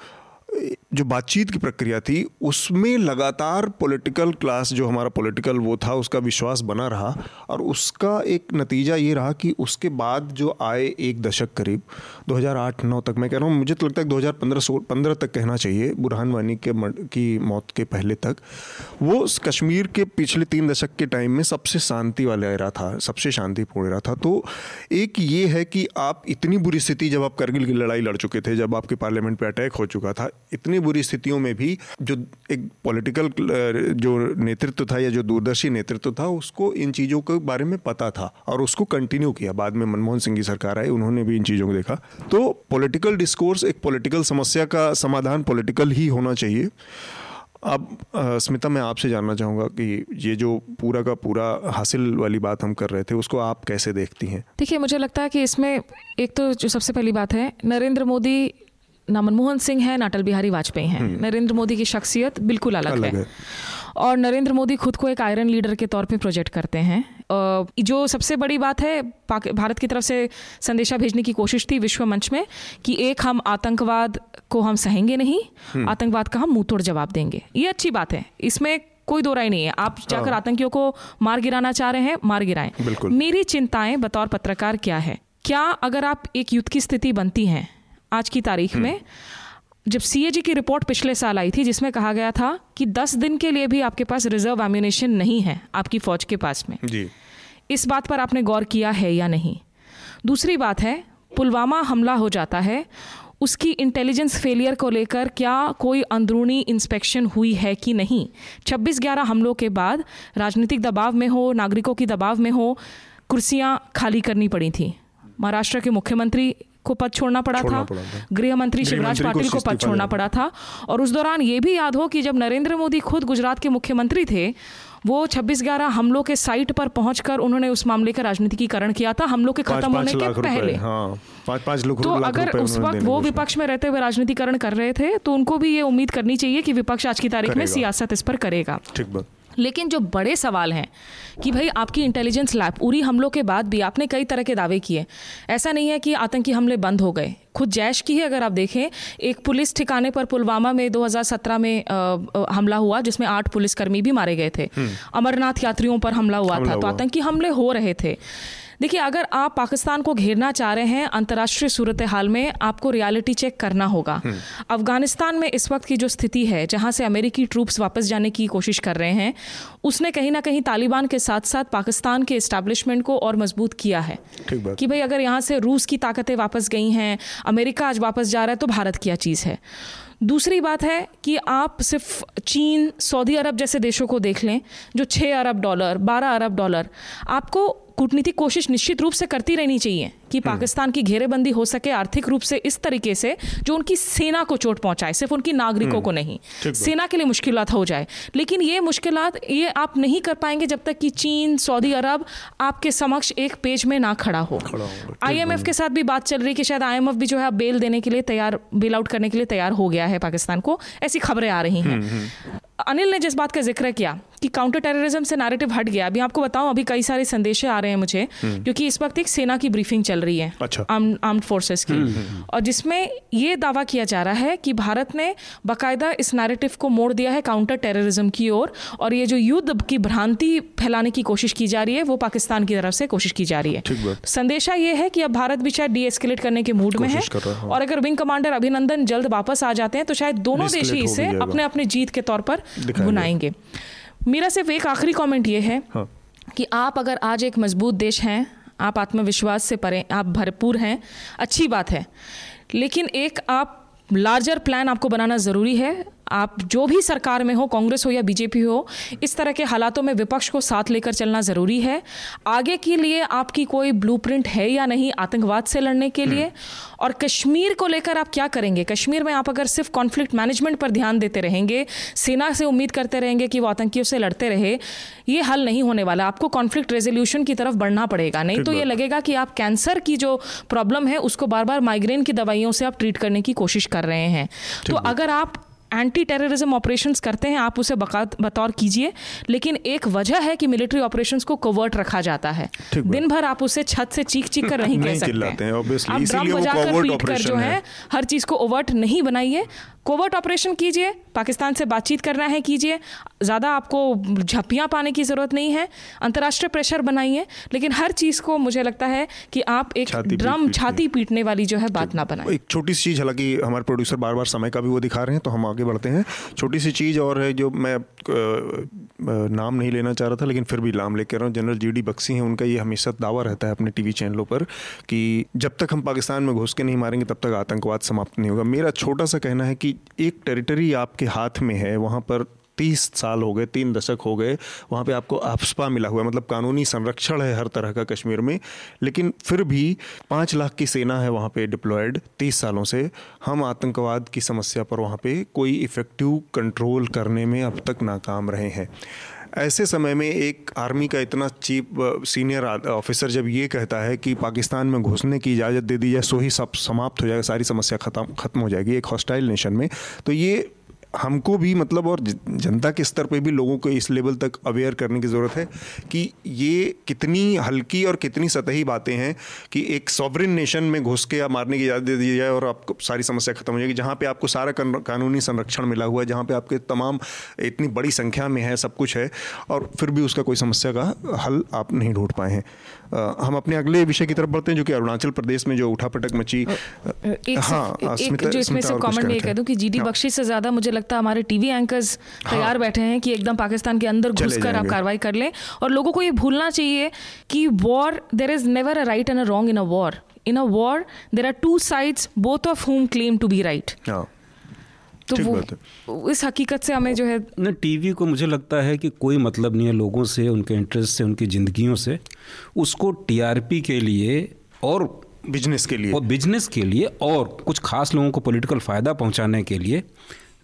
जो बातचीत की प्रक्रिया थी, उसमें लगातार पॉलिटिकल क्लास जो हमारा पॉलिटिकल वो था, उसका विश्वास बना रहा और उसका एक नतीजा ये रहा कि उसके बाद जो आए एक दशक करीब 2008-9 तक, मैं कह रहा हूँ, मुझे तो लगता है कि 2015 पंद्रह तक कहना चाहिए, बुरहान वानी के की मौत के पहले तक। वो कश्मीर के पिछले तीन दशक के टाइम में सबसे शांति वाला एरा था, सबसे शांतिपूर्ण एरा था। तो एक ये है कि आप इतनी बुरी स्थिति जब आप करगिल की लड़ाई लड़ चुके थे, जब आपके पार्लियामेंट पर अटैक हो चुका था, इतनी बुरी स्थितियों में भी जो एक पॉलिटिकल जो नेतृत्व था या जो दूरदर्शी नेतृत्व था, उसको इन चीज़ों के बारे में पता था और उसको कंटिन्यू किया। बाद में मनमोहन सिंह की सरकार आई, उन्होंने भी इन चीज़ों को देखा। तो पॉलिटिकल डिस्कोर्स एक पॉलिटिकल समस्या का समाधान पॉलिटिकल ही होना चाहिए। अब स्मिता, मैं आपसे जानना चाहूँगा कि ये जो पूरा का पूरा हासिल वाली बात हम कर रहे थे, उसको आप कैसे देखती हैं? देखिए, मुझे लगता है कि इसमें एक तो जो सबसे पहली बात है, नरेंद्र मोदी ना मनमोहन सिंह है ना अटल बिहारी वाजपेयी हैं। नरेंद्र मोदी की शख्सियत बिल्कुल अलग, अलग है। है। और नरेंद्र मोदी खुद को एक आयरन लीडर के तौर पे प्रोजेक्ट करते हैं। जो सबसे बड़ी बात है भारत की तरफ़ से संदेशा भेजने की कोशिश थी विश्व मंच में कि एक हम आतंकवाद को हम सहेंगे नहीं आतंकवाद का हम मुँह तोड़ जवाब देंगे। ये अच्छी बात है। इसमें कोई दो राय नहीं है। आप जाकर आतंकियों को मार गिराना चाह रहे हैं मार गिराएँ। मेरी चिंताएँ बतौर पत्रकार क्या है? क्या अगर आप एक युद्ध की स्थिति बनती हैं आज की तारीख में जब सीएजी की रिपोर्ट पिछले साल आई थी जिसमें कहा गया था कि 10 दिन के लिए भी आपके पास रिज़र्व एम्यूनेशन नहीं है आपकी फौज के पास में। जी। इस बात पर आपने गौर किया है या नहीं? दूसरी बात है पुलवामा हमला हो जाता है उसकी इंटेलिजेंस फेलियर को लेकर क्या कोई अंदरूनी इंस्पेक्शन हुई है कि नहीं? 26 ग्यारह हमलों के बाद राजनीतिक दबाव में हो नागरिकों की दबाव में हो कुर्सियाँ खाली करनी पड़ी थी। महाराष्ट्र के मुख्यमंत्री को पद छोड़ना पड़ा था। पड़ा था। गृह मंत्री शिवराज को पाटिल को पद छोड़ना पड़ा था। और उस दौरान ये भी याद हो कि जब नरेंद्र मोदी खुद गुजरात के मुख्यमंत्री थे वो 26 ग्यारह हमलों के साइट पर पहुंचकर उन्होंने उस मामले का राजनीतिकीकरण किया था। हमलों के खत्म होने के पहले। हाँ पाँच पाँच लाख तो अगर उस वक्त वो विपक्ष में रहते हुए राजनीतिकरण कर रहे थे तो उनको भी ये उम्मीद करनी चाहिए कि विपक्ष आज की तारीख में सियासत इस पर करेगा। ठीक बात। लेकिन जो बड़े सवाल हैं कि भाई आपकी इंटेलिजेंस लैब उरी हमलों के बाद भी आपने कई तरह के दावे किए। ऐसा नहीं है कि आतंकी हमले बंद हो गए। खुद जैश की ही अगर आप देखें एक पुलिस ठिकाने पर पुलवामा में 2017 में आ, हमला हुआ जिसमें आठ पुलिसकर्मी भी मारे गए थे। अमरनाथ यात्रियों पर हमला हुआ हमला था। हुआ। तो आतंकी हमले हो रहे थे। देखिए अगर आप पाकिस्तान को घेरना चाह रहे हैं अंतर्राष्ट्रीय सूरत हाल में आपको रियलिटी चेक करना होगा। अफ़गानिस्तान में इस वक्त की जो स्थिति है जहाँ से अमेरिकी ट्रूप्स वापस जाने की कोशिश कर रहे हैं उसने कहीं ना कहीं तालिबान के साथ साथ पाकिस्तान के इस्टेब्लिशमेंट को और मज़बूत किया है कि भाई अगर यहाँ से रूस की ताकतें वापस गई हैं अमेरिका आज वापस जा रहा है तो भारत क्या चीज़ है? दूसरी बात है कि आप सिर्फ़ चीन सऊदी अरब जैसे देशों को देख लें जो छः अरब डॉलर बारह अरब डॉलर आपको कूटनीतिक कोशिश निश्चित रूप से करती रहनी चाहिए। कि पाकिस्तान की घेरेबंदी हो सके आर्थिक रूप से इस तरीके से जो उनकी सेना को चोट पहुँचाए सिर्फ़ उनकी नागरिकों को नहीं। सेना के लिए मुश्किल हो जाए। लेकिन ये मुश्किल ये आप नहीं कर पाएँगे जब तक कि चीन सऊदी अरब आपके समक्ष एक पेज में ना खड़ा हो। आईएमएफ के साथ भी बात चल रही है कि शायद आईएमएफ भी जो है बेल देने के लिए तैयार बेल आउट करने के लिए तैयार हो गया है पाकिस्तान को। ऐसी खबरें आ रही हम्म, हैं अनिल ने जिस बात का ज़िक्र किया कि काउंटर टेररिज्म से नैरेटिव हट गया अभी आपको बताऊँ अभी कई सारे संदेशे आ रहे हैं मुझे क्योंकि इस वक्त एक सेना की ब्रीफिंग चल रही है। हम्म। अच्छा। आर्म्ड फोर्सेस की। और जिसमें ये दावा किया जा रहा है कि भारत ने बाकायदा इस नैरेटिव को मोड़ दिया है काउंटर टेररिज्म की ओर। और ये जो युद्ध की भ्रांति फैलाने की कोशिश की जा रही है वो पाकिस्तान की तरफ़ से कोशिश की जा रही है। संदेशा ये है कि अब भारत भी शायद डी एस्केलेट करने के मूड में है। है, हाँ। और अगर विंग कमांडर अभिनंदन जल्द वापस आ जाते हैं तो शायद दोनों देश ही इसे अपने अपने जीत के तौर पर बुनाएँगे। मेरा सिर्फ़ एक आखिरी कमेंट ये है हाँ। कि आप अगर आज एक मज़बूत देश हैं आप आत्मविश्वास से परे, आप भरपूर हैं, अच्छी बात है। लेकिन एक आप लार्जर प्लान आपको बनाना ज़रूरी है आप जो भी सरकार में हो कांग्रेस हो या बीजेपी हो इस तरह के हालातों में विपक्ष को साथ लेकर चलना ज़रूरी है। आगे के लिए आपकी कोई ब्लूप्रिंट है या नहीं आतंकवाद से लड़ने के लिए? और कश्मीर को लेकर आप क्या करेंगे? कश्मीर में आप अगर सिर्फ़ कॉन्फ्लिक्ट मैनेजमेंट पर ध्यान देते रहेंगे सेना से उम्मीद करते रहेंगे कि वो आतंकियों से लड़ते रहे ये हल नहीं होने वाला। आपको कॉन्फ्लिक्ट रेजोल्यूशन की तरफ़ बढ़ना पड़ेगा। नहीं तो ये लगेगा कि आप कैंसर की जो प्रॉब्लम है उसको बार बार माइग्रेन की दवाइयों से आप ट्रीट करने की कोशिश कर रहे हैं। तो अगर आप एंटी टेररिज्म ऑपरेशंस करते हैं आप उसे बतौर कीजिए लेकिन एक वजह है कि मिलिट्री ऑपरेशंस को कवर्ट रखा जाता है। दिन भर आप उसे छत से चीख चीख कर नहीं कह सकते। हैं, obviously, आप ड्रम बजाकर पीट कर जो है। है। हर चीज़ को ओवर्ट नहीं बनाइए। कोवर्ट ऑपरेशन कीजिए पाकिस्तान से बातचीत करना है कीजिए। ज़्यादा आपको झप्पियाँ पाने की ज़रूरत नहीं है अंतर्राष्ट्रीय प्रेशर बनाइए लेकिन हर चीज़ को मुझे लगता है कि आप एक छाती ड्रम पीट छाती पीटने वाली जो है बात ना बनाए। एक छोटी सी चीज़ हालाँकि हमारे प्रोड्यूसर बार बार समय का भी वो दिखा रहे हैं तो हम आगे बढ़ते हैं। छोटी सी चीज़ और है जो मैं नाम नहीं लेना चाह रहा था, लेकिन फिर भी नाम लेकर रहा हूँ। जनरल जी डी बक्सी हैं, उनका ये हमेशा दावा रहता है अपने टीवी चैनलों पर कि जब तक हम पाकिस्तान में घुस के नहीं मारेंगे, तब तक आतंकवाद समाप्त नहीं होगा। मेरा छोटा सा कहना है कि एक टेरिटरी आपके हाथ में है, वहाँ पर तीस साल हो गए, तीन दशक हो गए, वहाँ पे आपको आफ्सपा मिला हुआ है। मतलब कानूनी संरक्षण है हर तरह का कश्मीर में। लेकिन फिर भी पाँच लाख की सेना है वहाँ पे डिप्लॉयड तीस सालों से। हम आतंकवाद की समस्या पर वहाँ पे कोई इफ़ेक्टिव कंट्रोल करने में अब तक नाकाम रहे हैं। ऐसे समय में एक आर्मी का इतना चीफ सीनियर ऑफिसर जब ये कहता है कि पाकिस्तान में घुसने की इजाज़त दे दी जाए, सो ही सब समाप्त हो जाएगा, सारी समस्या खत्म खत्म हो जाएगी एक हॉस्टाइल नेशन में। तो ये हमको भी मतलब और जनता के स्तर पे भी लोगों को इस लेवल तक अवेयर करने की ज़रूरत है कि ये कितनी हल्की और कितनी सतही बातें हैं कि एक सॉवरिन नेशन में घुस के आप मारने की इजाज़त दे दी जाए और आपको सारी समस्या खत्म हो जाएगी, जहाँ पे आपको सारा कानूनी संरक्षण मिला हुआ है, जहाँ पे आपके तमाम इतनी बड़ी संख्या में है, सब कुछ है और फिर भी उसका कोई समस्या का हल आप नहीं ढूंढ पाए हैं। हम अपने अगले विषय की तरफ़ बढ़ते हैं जो कि अरुणाचल प्रदेश में जो उठापटक मची एक हाँ, एक जो इसमें से कमेंट में कह दूँ कि जीडी हाँ। बख्शी से ज़्यादा मुझे लगता है हमारे टीवी एंकर्स तैयार बैठे हैं कि एकदम पाकिस्तान के अंदर घुसकर आप कार्रवाई कर लें। और लोगों को ये भूलना चाहिए कि war there is never a right and a wrong in a war in a war there are two sides both of whom claim to be right हाँ। तो ठीक वो बात इस हकीकत से हमें जो है न टीवी को मुझे लगता है कि कोई मतलब नहीं है लोगों से उनके इंटरेस्ट से उनकी ज़िंदगियों से। उसको टीआरपी के लिए और बिज़नेस के लिए। और बिज़नेस के लिए और कुछ खास लोगों को पॉलिटिकल फ़ायदा पहुँचाने के लिए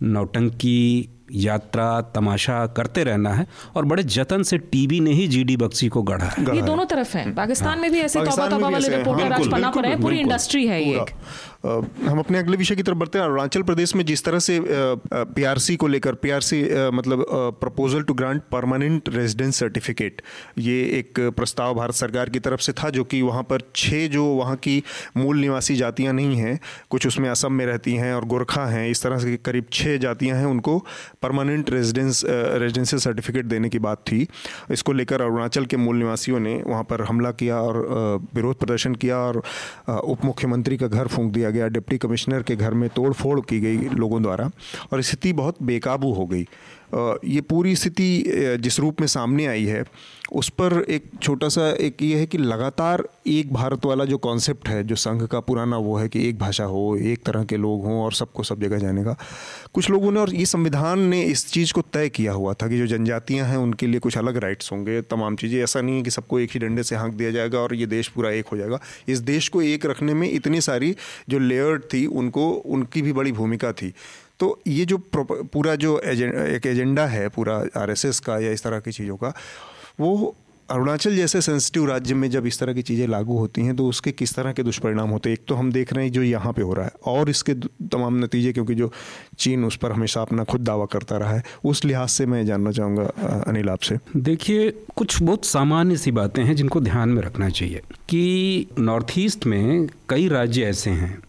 नौटंकी यात्रा तमाशा करते रहना है और बड़े जतन से टीवी ने ही जीडी बक्सी को गढ़ा है। ये दोनों तरफ़ है। पाकिस्तान में भी ऐसे तौबा तौबा वाले रिपोर्टर हाँ, आज पन्ना पर है। पूरी इंडस्ट्री है ये एक। हम अपने अगले विषय की तरफ़ बढ़ते हैं। अरुणाचल प्रदेश में जिस तरह से पीआरसी को लेकर पीआरसी मतलब proposal to grant permanent residence certificate ये एक प्रस्ताव भारत सरकार की तरफ़ से था, जो कि वहाँ पर छः जो वहाँ की मूल निवासी जातियाँ नहीं हैं, कुछ उसमें असम में रहती हैं और गोरखा हैं, इस तरह से करीब छः जातियाँ हैं, उनको परमानेंट रेजिडेंस रेजिडेंशियल सर्टिफिकेट देने की बात थी। इसको लेकर अरुणाचल के मूल निवासियों ने वहाँ पर हमला किया और विरोध प्रदर्शन किया और उप मुख्यमंत्री का घर फूंक दिया गया, डिप्टी कमिश्नर के घर में तोड़फोड़ की गई लोगों द्वारा और स्थिति बहुत बेकाबू हो गई। ये पूरी स्थिति जिस रूप में सामने आई है, उस पर एक छोटा सा, एक ये है कि लगातार एक भारत वाला जो कॉन्सेप्ट है, जो संघ का पुराना वो है कि एक भाषा हो, एक तरह के लोग हों और सबको सब जगह जाने का। कुछ लोगों ने और ये संविधान ने इस चीज़ को तय किया हुआ था कि जो जनजातियाँ हैं, उनके लिए कुछ अलग राइट्स होंगे। तमाम चीज़ें, ऐसा नहीं है कि सबको एक ही डंडे से हाँक दिया जाएगा और ये देश पूरा एक हो जाएगा। इस देश को एक रखने में इतनी सारी जो लेयर्ड थी, उनको, उनकी भी बड़ी भूमिका थी। तो ये जो पूरा जो एजें- एक एजेंडा है, पूरा आरएसएस का या इस तरह की चीज़ों का, वो अरुणाचल जैसे सेंसिटिव राज्य में जब इस तरह की चीज़ें लागू होती हैं तो उसके किस तरह के दुष्परिणाम होते हैं? एक तो हम देख रहे हैं जो यहाँ पे हो रहा है, और इसके तमाम नतीजे, क्योंकि जो चीन उस पर हमेशा अपना खुद दावा करता रहा है, उस लिहाज से मैं जानना चाहूँगा अनिल, आपसे। देखिए, कुछ बहुत सामान्य सी बातें हैं जिनको ध्यान में रखना चाहिए, कि नॉर्थ ईस्ट में कई राज्य ऐसे हैं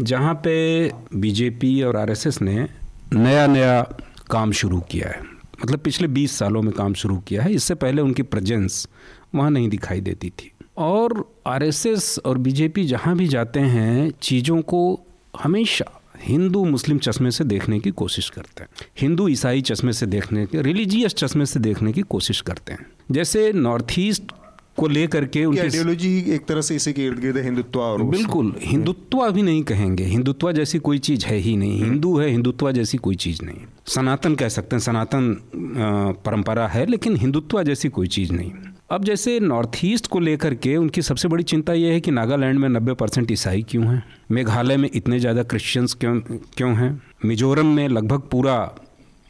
जहाँ पे बीजेपी और आरएसएस ने नया नया काम शुरू किया है। मतलब पिछले 20 सालों में काम शुरू किया है। इससे पहले उनकी प्रेजेंस वहाँ नहीं दिखाई देती थी। और आरएसएस और बीजेपी जहाँ भी जाते हैं, चीज़ों को हमेशा हिंदू मुस्लिम चश्मे से देखने की कोशिश करते हैं। हिंदू ईसाई चश्मे से देखने के, रिलीजियस चश्मे से देखने की कोशिश करते हैं। जैसे नॉर्थ ईस्ट को लेकर के उनकी आइडियोलॉजी एक तरह से इसी के इर्द गिर्द हिंदुत्व और बिल्कुल हिंदुत्व भी नहीं कहेंगे। हिंदुत्व जैसी कोई चीज़ है ही नहीं। हिंदू है हिंदुत्व जैसी कोई चीज़ नहीं। सनातन कह सकते हैं सनातन परंपरा है लेकिन हिंदुत्व जैसी कोई चीज़ नहीं। अब जैसे नॉर्थ ईस्ट को लेकर के उनकी सबसे बड़ी चिंता यह है कि नागालैंड में नब्बे परसेंट ईसाई क्यों हैं? मेघालय में इतने ज़्यादा क्रिश्चियंस क्यों क्यों हैं? मिजोरम में लगभग पूरा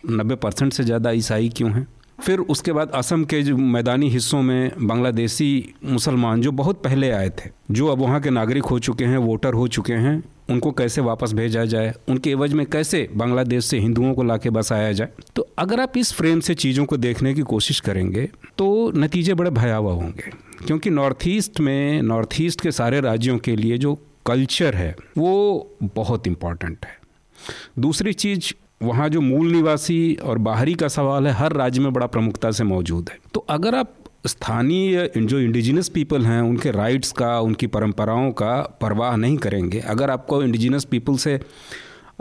नब्बे परसेंट से ज़्यादा ईसाई क्यों हैं? फिर उसके बाद असम के जो मैदानी हिस्सों में बांग्लादेशी मुसलमान जो बहुत पहले आए थे, जो अब वहाँ के नागरिक हो चुके हैं, वोटर हो चुके हैं, उनको कैसे वापस भेजा जाए, उनके एवज में कैसे बांग्लादेश से हिंदुओं को लाके बसाया जाए? तो अगर आप इस फ्रेम से चीज़ों को देखने की कोशिश करेंगे तो नतीजे बड़े भयावह होंगे। क्योंकि नॉर्थ ईस्ट में, नॉर्थ ईस्ट के सारे राज्यों के लिए जो कल्चर है, वो बहुत इंपॉर्टेंट है। दूसरी चीज़ वहाँ जो मूल निवासी और बाहरी का सवाल है हर राज्य में बड़ा प्रमुखता से मौजूद है। तो अगर आप स्थानीय जो इंडिजिनस पीपल हैं उनके राइट्स का उनकी परंपराओं का परवाह नहीं करेंगे अगर आपको इंडिजिनस पीपल से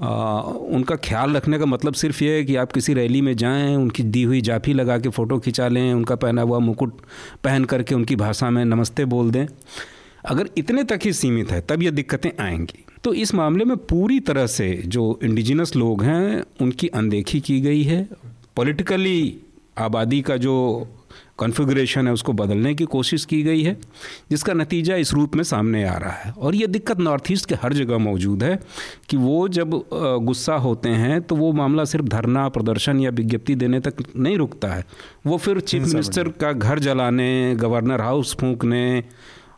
आ, उनका ख्याल रखने का मतलब सिर्फ़ ये है कि आप किसी रैली में जाएँ उनकी दी हुई जाफी लगा के फ़ोटो खिंचा लें उनका पहना हुआ मुकुट पहन करके उनकी भाषा में नमस्ते बोल दें अगर इतने तक ही सीमित है तब ये दिक्कतें आएँगी। तो इस मामले में पूरी तरह से जो इंडिजिनस लोग हैं उनकी अनदेखी की गई है। पॉलिटिकली आबादी का जो कॉन्फ़िगरेशन है उसको बदलने की कोशिश की गई है जिसका नतीजा इस रूप में सामने आ रहा है। और ये दिक्कत नॉर्थ ईस्ट के हर जगह मौजूद है कि वो जब गुस्सा होते हैं तो वो मामला सिर्फ़ धरना प्रदर्शन या विज्ञप्ति देने तक नहीं रुकता है। वो फिर चीफ मिनिस्टर का घर जलाने गवर्नर हाउस फूंकने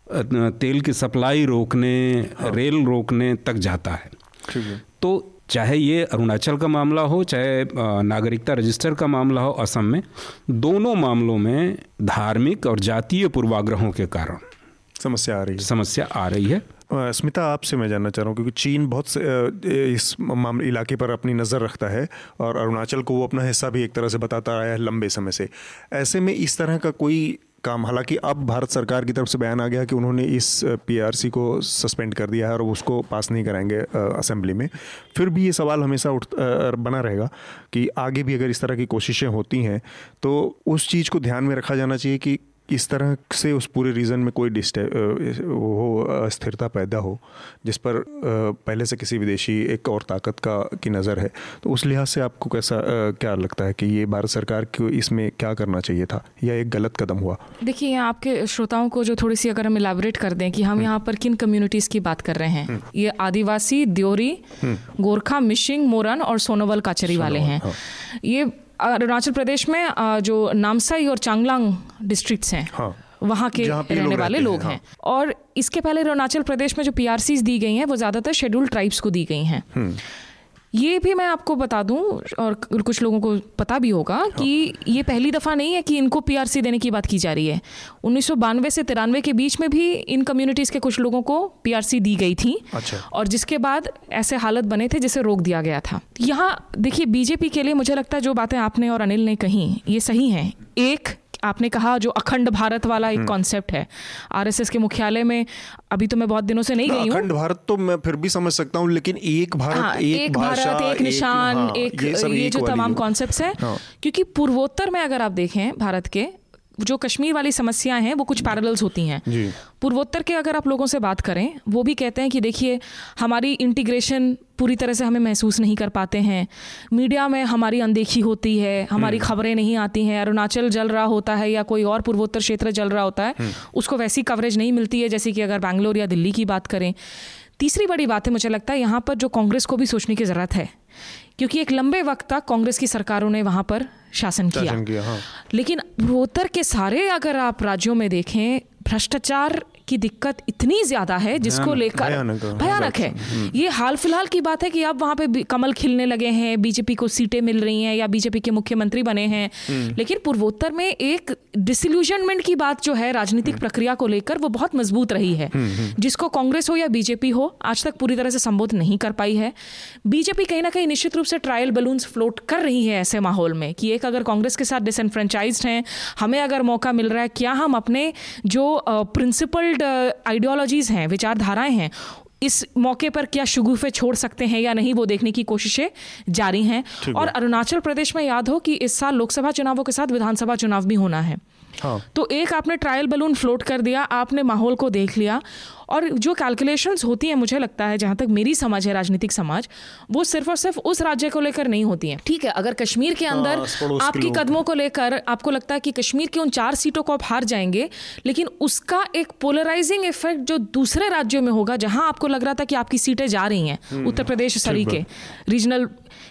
तेल की सप्लाई रोकने हाँ। रेल रोकने तक जाता है। ठीक है। तो चाहे ये अरुणाचल का मामला हो चाहे नागरिकता रजिस्टर का मामला हो असम में दोनों मामलों में धार्मिक और जातीय पूर्वाग्रहों के कारण समस्या आ रही है। समस्या आ रही है। स्मिता आपसे मैं जानना चाह रहा हूँ क्योंकि चीन बहुत से इस मामले इलाके पर अपनी नज़र रखता है और अरुणाचल को वो अपना हिस्सा भी एक तरह से बताता आया है लंबे समय से। ऐसे में इस तरह का कोई काम। हालाँकि अब भारत सरकार की तरफ़ से बयान आ गया कि उन्होंने इस पीआरसी को सस्पेंड कर दिया है और उसको पास नहीं कराएँगे असेंबली में। फिर भी ये सवाल हमेशा उठ बना रहेगा कि आगे भी अगर इस तरह की कोशिशें होती हैं तो उस चीज़ को ध्यान में रखा जाना चाहिए कि इस तरह से उस पूरे रीजन में कोई डिस्ट वो अस्थिरता पैदा हो जिस पर पहले से किसी विदेशी एक और ताकत का की नज़र है तो उस लिहाज से आपको कैसा क्या लगता है कि ये भारत सरकार को इसमें क्या करना चाहिए था या एक गलत कदम हुआ देखिए यहाँ आपके श्रोताओं को जो थोड़ी सी अगर हम इलेबोरेट कर दें कि हम हम्म। यहाँ पर किन कम्युनिटीज़ की बात कर रहे हैं हम्म। ये आदिवासी द्योरी हम्म। गोरखा मिशिंग मोरन और सोनोवल काचरी वाले हैं हाँ। ये अरुणाचल प्रदेश में जो नामसाई और चांगलांग डिस्ट्रिक्ट्स हैं हाँ। वहाँ के रहने वाले लोग हैं, हाँ। और इसके पहले अरुणाचल प्रदेश में जो पी दी गई हैं वो ज़्यादातर शेड्यूल्ड ट्राइब्स को दी गई हैं ये भी मैं आपको बता दूँ और कुछ लोगों को पता भी होगा हाँ। कि ये पहली दफ़ा नहीं है कि इनको पीआरसी देने की बात की जा रही है उन्नीस सौ बानवे से तिरानवे के बीच में भी इन कम्युनिटीज़ के कुछ लोगों को पीआरसी दी गई थी अच्छा। और जिसके बाद ऐसे हालत बने थे जिसे रोक दिया गया था यहाँ देखिए बीजेपी के लिए मुझे लगता है जो बातें आपने और अनिल ने कही ये सही हैं एक आपने कहा जो अखंड भारत वाला एक कॉन्सेप्ट हम्म। है आरएसएस के मुख्यालय में अभी तो मैं बहुत दिनों से नहीं गई हूँ अखंड भारत तो मैं फिर भी समझ सकता हूँ लेकिन एक भारत हाँ, एक, एक भारत एक निशान हाँ, एक ये, ये जो तमाम कॉन्सेप्ट है हाँ. क्योंकि पूर्वोत्तर में अगर आप देखें भारत के जो कश्मीर वाली समस्याएँ हैं वो कुछ पैरल्स होती हैं। पूर्वोत्तर के अगर आप लोगों से बात करें वो भी कहते हैं कि देखिए हमारी इंटीग्रेशन पूरी तरह से हमें महसूस नहीं कर पाते हैं। मीडिया में हमारी अनदेखी होती है हमारी हम्म। खबरें नहीं आती हैं अरुणाचल जल रहा होता है या कोई और पूर्वोत्तर क्षेत्र जल रहा होता है हम्म। उसको वैसी कवरेज नहीं मिलती है जैसे कि अगर बैंगलोर या दिल्ली की बात करें। तीसरी बड़ी बात है मुझे लगता है यहाँ पर जो कांग्रेस को भी सोचने की ज़रूरत है। क्योंकि एक लंबे वक्त तक कांग्रेस की सरकारों ने वहाँ पर शासन किया, किया हाँ। लेकिन पूर्वोत्तर के सारे अगर आप राज्यों में देखें भ्रष्टाचार की दिक्कत इतनी ज़्यादा है जिसको लेकर भयानक है हम्म। ये हाल फ़िलहाल की बात है कि अब वहाँ पे कमल खिलने लगे हैं बीजेपी को सीटें मिल रही हैं या बीजेपी के मुख्यमंत्री बने हैं हम्म। लेकिन पूर्वोत्तर में एक डिसल्यूजनमेंट की बात जो है राजनीतिक हम्म। प्रक्रिया को लेकर वो बहुत मज़बूत रही है जिसको कांग्रेस हो या बीजेपी हो आज तक पूरी तरह से संबोध नहीं कर पाई है बीजेपी कहीं ना कहीं निश्चित रूप से ट्रायल बलून्स फ्लोट कर रही है ऐसे माहौल में कि एक अगर कांग्रेस के साथ डिसनफ्रेंचाइज हैं हमें अगर मौका मिल रहा है क्या हम अपने जो प्रिंसिपल आइडियोलॉजीज़ हैं विचारधाराएँ हैं इस मौके पर क्या शुगुफे छोड़ सकते हैं या नहीं वो देखने की कोशिशें जारी हैं। और अरुणाचल प्रदेश में याद हो कि इस साल लोकसभा चुनावों के साथ विधानसभा चुनाव भी होना है। हाँ. तो एक आपने ट्रायल बलून फ्लोट कर दिया आपने माहौल को देख लिया और जो कैलकुलेशंस होती हैं मुझे लगता है जहाँ तक मेरी समझ है राजनीतिक समाज वो सिर्फ़ और सिर्फ़ उस राज्य को लेकर नहीं होती हैं। ठीक है अगर कश्मीर के अंदर हाँ, आपकी कदमों को। लेकर आपको लगता है कि कश्मीर की उन चार सीटों को आप हार जाएँगे लेकिन उसका एक पोलराइजिंग इफ़ेक्ट जो दूसरे राज्यों में होगा जहाँ आपको लग रहा था कि आपकी सीटें जा रही हैं हम्म, उत्तर प्रदेश सरी के रीजनल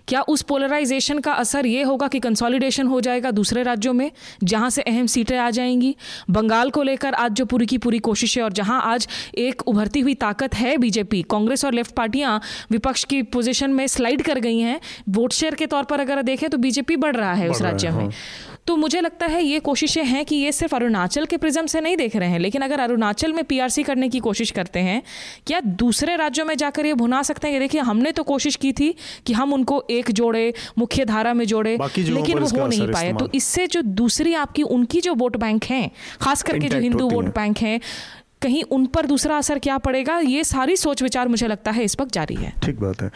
क्या उस पोलराइजेशन का असर ये होगा कि कंसोलिडेशन हो जाएगा दूसरे राज्यों में जहाँ से अहम सीटें आ जाएँगी? बंगाल को लेकर आज जो पूरी की पूरी कोशिश है और जहाँ आज एक उभरती हुई ताकत है बीजेपी कांग्रेस और लेफ़्ट पार्टियाँ विपक्ष की पोजिशन में स्लाइड कर गई हैं। वोट शेयर के तौर पर अगर देखें तो बीजेपी बढ़ रहा है उस राज्य में। हाँ। तो मुझे लगता है ये कोशिशें हैं कि ये सिर्फ़ अरुणाचल के प्रिज्म से नहीं देख रहे हैं लेकिन अगर अरुणाचल में पीआरसी करने की कोशिश करते हैं क्या दूसरे राज्यों में जाकर ये भुना सकते हैं? ये देखिए हमने तो कोशिश की थी कि हम उनको एक जोड़े मुख्य धारा में जोड़े लेकिन वो हो नहीं पाए तो इससे जो दूसरी आपकी उनकी जो वोट बैंक हैं खास करके जो हिंदू वोट बैंक हैं कहीं उन पर दूसरा असर क्या पड़ेगा, ये सारी सोच विचार मुझे लगता है इस वक्त जारी है। ठीक बात है।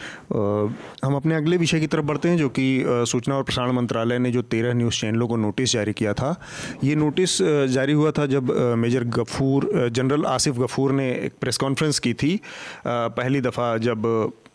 हम अपने अगले विषय की तरफ़ बढ़ते हैं, जो कि सूचना और प्रसारण मंत्रालय ने जो तेरह न्यूज़ चैनलों को नोटिस जारी किया था, ये नोटिस जारी हुआ था जब मेजर गफूर जनरल आसिफ गफूर ने एक प्रेस कॉन्फ्रेंस की थी पहली दफ़ा जब